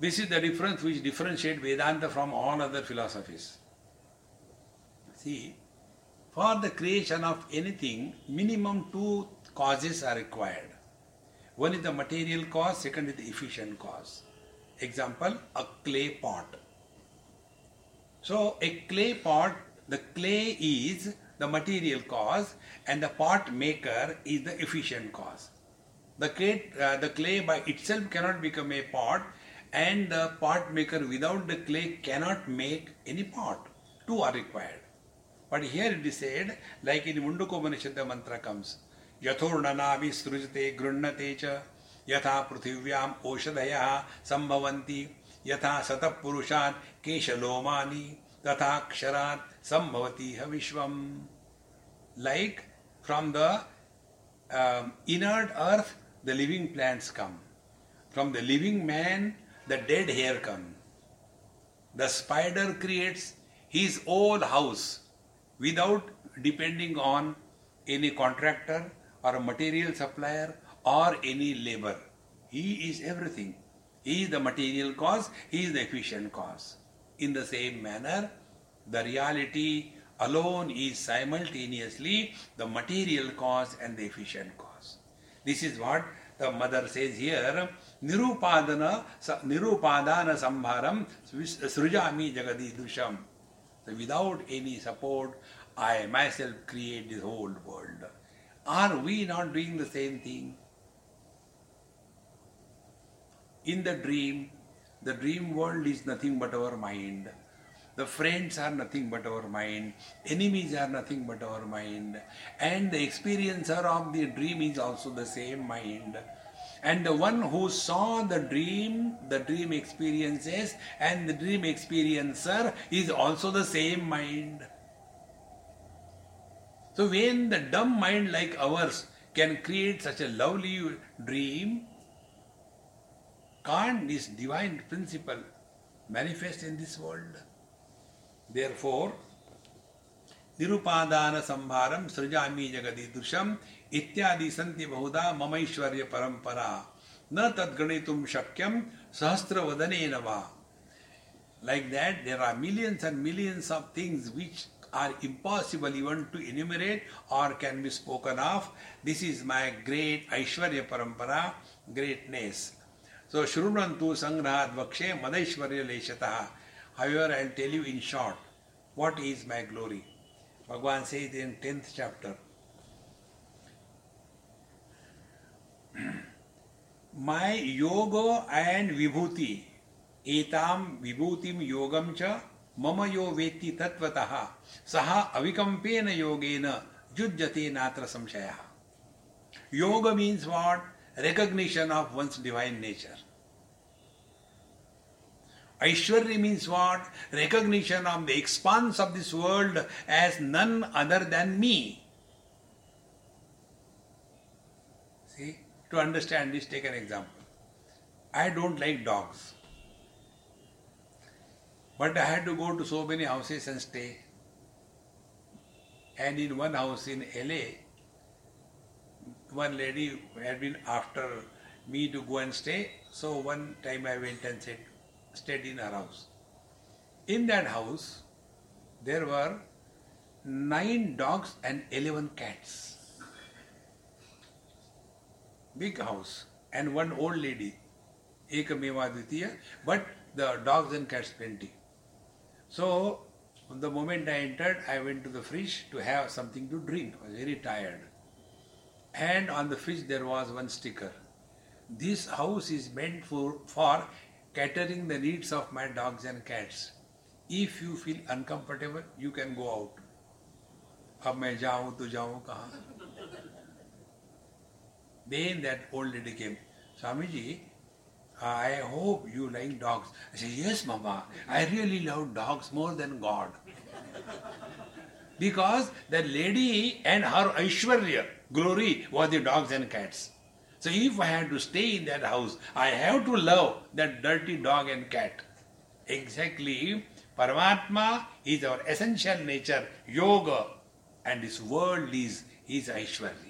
This is the difference which differentiates Vedanta from all other philosophies. See, for the creation of anything, minimum two causes are required. One is the material cause, second is the efficient cause. Example, a clay pot. So, a clay pot, the clay is the material cause and the pot maker is the efficient cause. The clay, uh, the clay by itself cannot become a pot and the pot maker without the clay cannot make any pot. Two are required. But here it is said, like in Mundakopanishad, mantra comes. Yathur nanavi srujate grunnate cha, yatha prithivyam oshadaya sambhavanti, yatha satap purushan keshalomani, tatha ksharat sambhavati havishvam. Like from the um, inert earth, the living plants come. From the living man, the dead hair come. The spider creates his own house without depending on any contractor or a material supplier or any labor. He is everything. He is the material cause, he is the efficient cause. In the same manner, the reality alone is simultaneously the material cause and the efficient cause. This is what the mother says here nirupadana nirupadana sambharam srujami jagadi dusham so without any support i myself create this whole world are we not doing the same thing? In the dream, the dream world is nothing but our mind. The friends are nothing but our mind. Enemies are nothing but our mind. And the experiencer of the dream is also the same mind And the one who saw the dream, the dream experiences, and the dream experiencer is also the same mind. So when the dumb mind like ours can create such a lovely dream, can't this divine principle manifest in this world? Therefore, निरुपादान संभारम सृजामी जगदीदृशम इत्यादि संति बहुधा ममैश्वर्य परंपरा। न तद्गणित शक्यम सहस्त्र वदने नवा like that there are millions and millions of things which are impossible even to enumerate or can be spoken of this is my great aishwarya परंपरा ग्रेटनेस सो शुणंतु संग्रह वक्षे मदैश्वर्य लेशतः however I tell you in short what is my glory Bhagwan says in tenth chapter my yoga and vibhuti etam vibhutim yogam cha मम यो वेत्ति तत्वतः सह अविकंपेन योगेन युज्यते नात्र संशय योग means what recognition of one's divine nature Aishwarya means what? Recognition of the expanse of this world as none other than me. To understand this, take an example. I don't like dogs. But I had to go to so many houses and stay. And in one house in LA, one lady had been after me to go and stay. So one time I went and stayed, stayed in her house. In that house, there were nine dogs and eleven cats Big house and one old lady, Ekameva Dvitiya, but the dogs and cats plenty. So, the moment I entered, I went to the fridge to have something to drink. I was very tired. And on the fridge there was one sticker. This house is meant for, for catering the needs of my dogs and cats. If you feel uncomfortable, you can go out. अब मैं जाऊं तो जाऊं कहाँ then that old lady came. Swamiji, I hope you like dogs. I said, Yes, Mama, I really love dogs more than God. because the lady and her Aishwarya, glory, was the dogs and cats. So if I had to stay in that house, I have to love that dirty dog and cat. Exactly, Paramatma is our essential nature, yoga, and this world is his Aishwarya.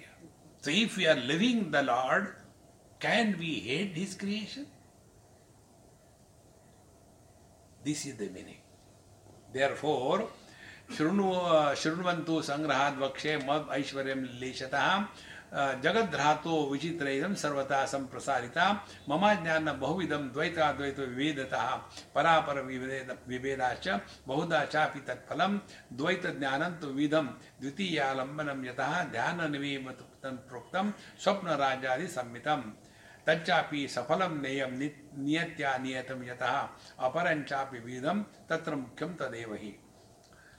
So if we are living the Lord, can we hate his creation? This is the meaning. Therefore, शृण्वन्तु सङ्ग्रहाद् मद ऐश्वर्यं लेशतः जगद्धातो विचित्र सर्वथा संप्रसारिता मम ज्ञान बहुविधम द्वैताद्वैत विभेदतः परापर विभेद विभेदाच बहुधा चापि तत्फलम द्वैत ज्ञानं तो विधम द्वितीयालंबनम यतः ध्यान प्रोक्त स्वप्नराजादी तच्चापि सफलं नेयं नियत्या नियतं यतः अपरञ्चापि विधं तत्र मुख्यं तदेव हि।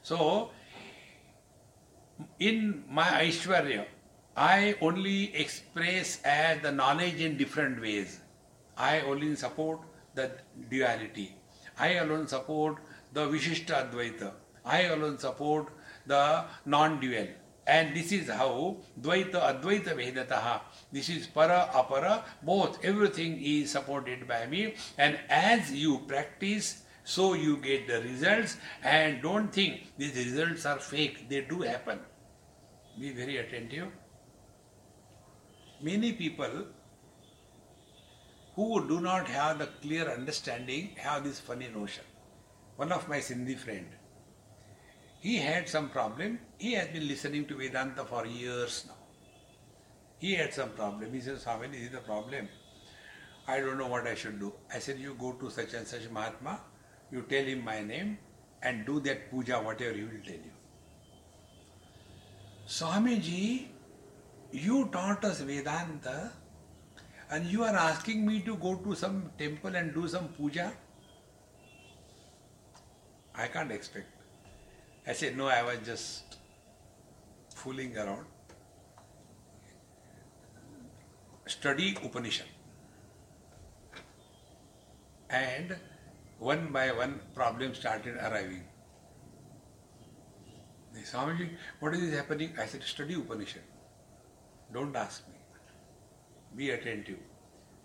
So in my aishwarya I only express as the knowledge in different ways I only support the duality I alone support the Vishishta Advaita I alone support the non dual And this is how Dvaita Advaita Vedataha. This is para apara, both. Everything is supported by me. And as you practice, so you get the results. And don't think these results are fake. They do happen. Be very attentive. Many people who do not have the clear understanding have this funny notion. One of my Sindhi friend, he had some problem. He has been listening to Vedanta for years now. He had some problem. He says, Swami, this is the problem. I don't know what I should do. I said, you go to such and such Mahatma, you tell him my name and do that puja, whatever he will tell you. Swamiji, you taught us Vedanta and you are asking me to go to some temple and do some puja? I can't expect. I said, no, I was just fooling around. Study Upanishad. And one by one problem started arriving. They Swamiji, what is happening? I said, study Upanishad. Don't ask me. Be attentive.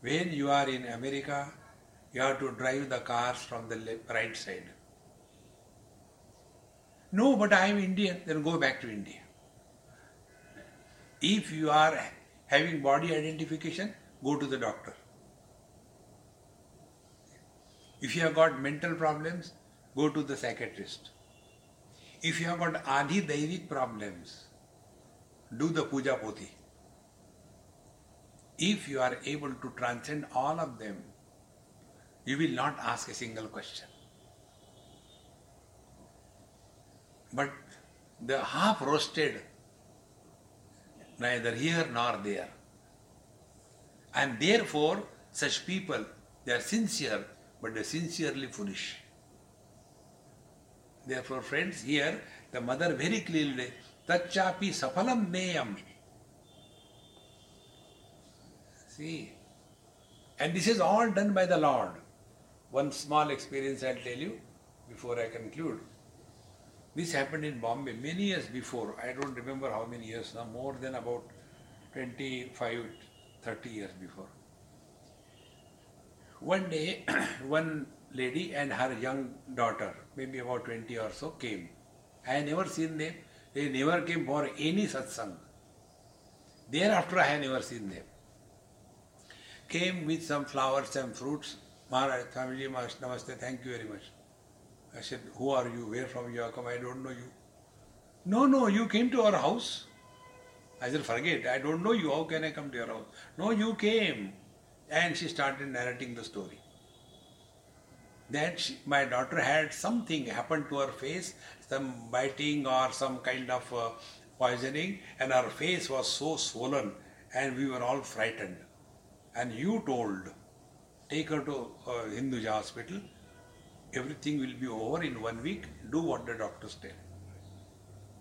When you are in America, you have to drive the cars from the left, right side. No, but I am Indian, then go back to India. If you are having body identification, go to the doctor. If you have got mental problems, go to the psychiatrist. If you have got Adi Daivik problems, do the Puja Poti. If you are able to transcend all of them, you will not ask a single question. But the half roasted, neither here nor there. And therefore, such people, they are sincere, but they are sincerely foolish. Therefore, friends, here the mother very clearly, Tachapi Sapalam Neyam. See, and this is all done by the Lord. One small experience I'll tell you before I conclude. This happened in Bombay many years before. I don't remember how many years now, more than about 25, 30 years before. One day, <coughs> one lady and her young daughter, maybe about 20 or so, came. I never seen them. They never came for any satsang. Thereafter, I had never seen them. Came with some flowers and fruits. Maharaj, Swamiji, Namaste, thank you very much. I said, Who are you? Where from you are come? I don't know you. No, no, you came to our house. I said, Forget, I don't know you. How can I come to your house? No, you came. And she started narrating the story. That she, my daughter had something happen to her face, some biting or some kind of uh, poisoning, and her face was so swollen, and we were all frightened. And you told, take her to uh, Hinduja hospital, everything will be over in one week, do what the doctors tell.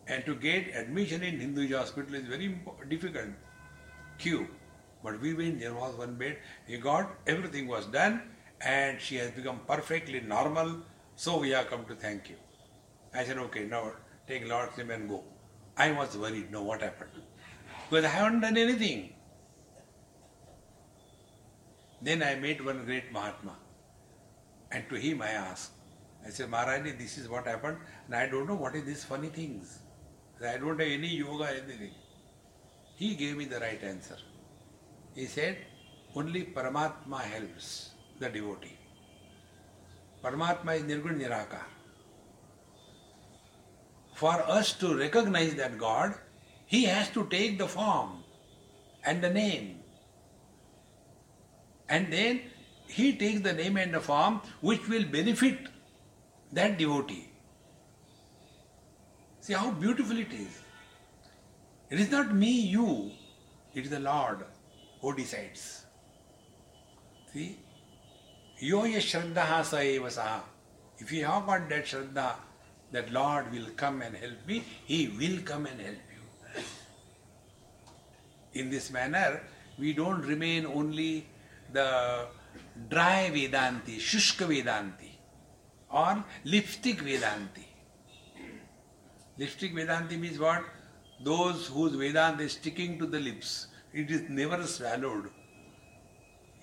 And to get admission in Hinduja hospital is very difficult. Queue. But we went, there was one bed, we got, everything was done, and she has become perfectly normal, so we have come to thank you. I said, okay, now take Lord's name and go. I was worried, no, what happened? Because I haven't done anything. Then I met one great Mahatma. And to him I asked, I said, Maharani, this is what happened, and I don't know what is these funny things. I don't have any yoga, anything. He gave me the right answer. He said, only Paramatma helps the devotee. Paramatma is Nirgun Nirakar. For us to recognize that God, he has to take the form and the name. And then he takes the name and the form which will benefit that devotee. See how beautiful it is. It is not me, you, it is the Lord who decides. See? Yoya Shraddha sa eva saha. If you have got that Shraddha, that Lord will come and help me, He will come and help you. In this manner, we don't remain only the dry Vedanti, Shushka Vedanti, or lipstick Vedanti. Lipstick Vedanti means what? Those whose Vedanta is sticking to the lips. It is never swallowed.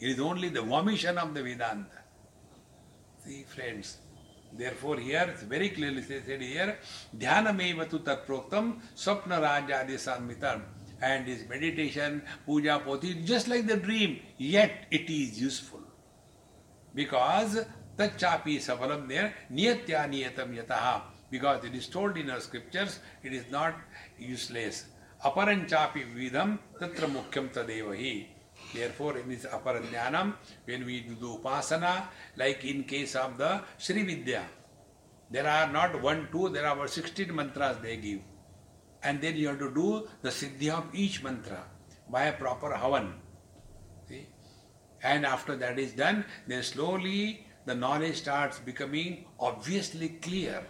It is only the vomition of the Vedanta. See, friends. Therefore, here it's very clearly said here, Dhyanameva tu tatproktam swapna rajadi sanmitam. And his meditation, puja poti, just like the dream, yet it is useful. Because tachapi safalam there, niyatya niyatam yataha. Because it is told in our scriptures, it is not useless. Aparanchapi vidam tatra mukhyam tadevahi. Therefore, in this aparajnanam, when we do upasana, like in case of the Sri Vidya, there are not one, two, there are about 16 mantras they give. And then you have to do the siddhi of each mantra by a proper havan. And after that is done, then slowly the knowledge starts becoming obviously clear.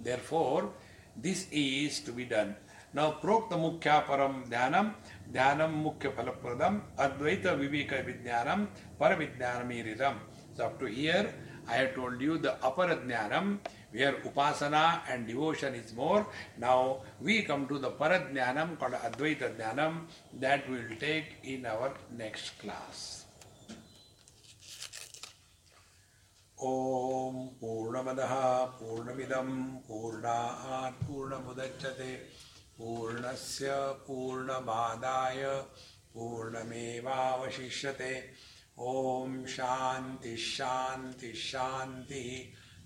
Therefore, this is to be done. Now, prokta mukhya param dhyanam, dhyanam mukhya phalapradam, advaita viveka vidyanam, paravidyanam So, up to here, I have told you the upper jnanam, where upasana and devotion is more. Now, we come to the paradjnanam called advaita jnanam that we will take in our next class. ॐ पूर्णमदः पूर्णमिदं पूर्णात् पूर्णमुदच्छते पूर्णस्य पूर्णमादाय पूर्णमेवावशिष्यते ॐ शान्तिः शान्तिः शान्तिः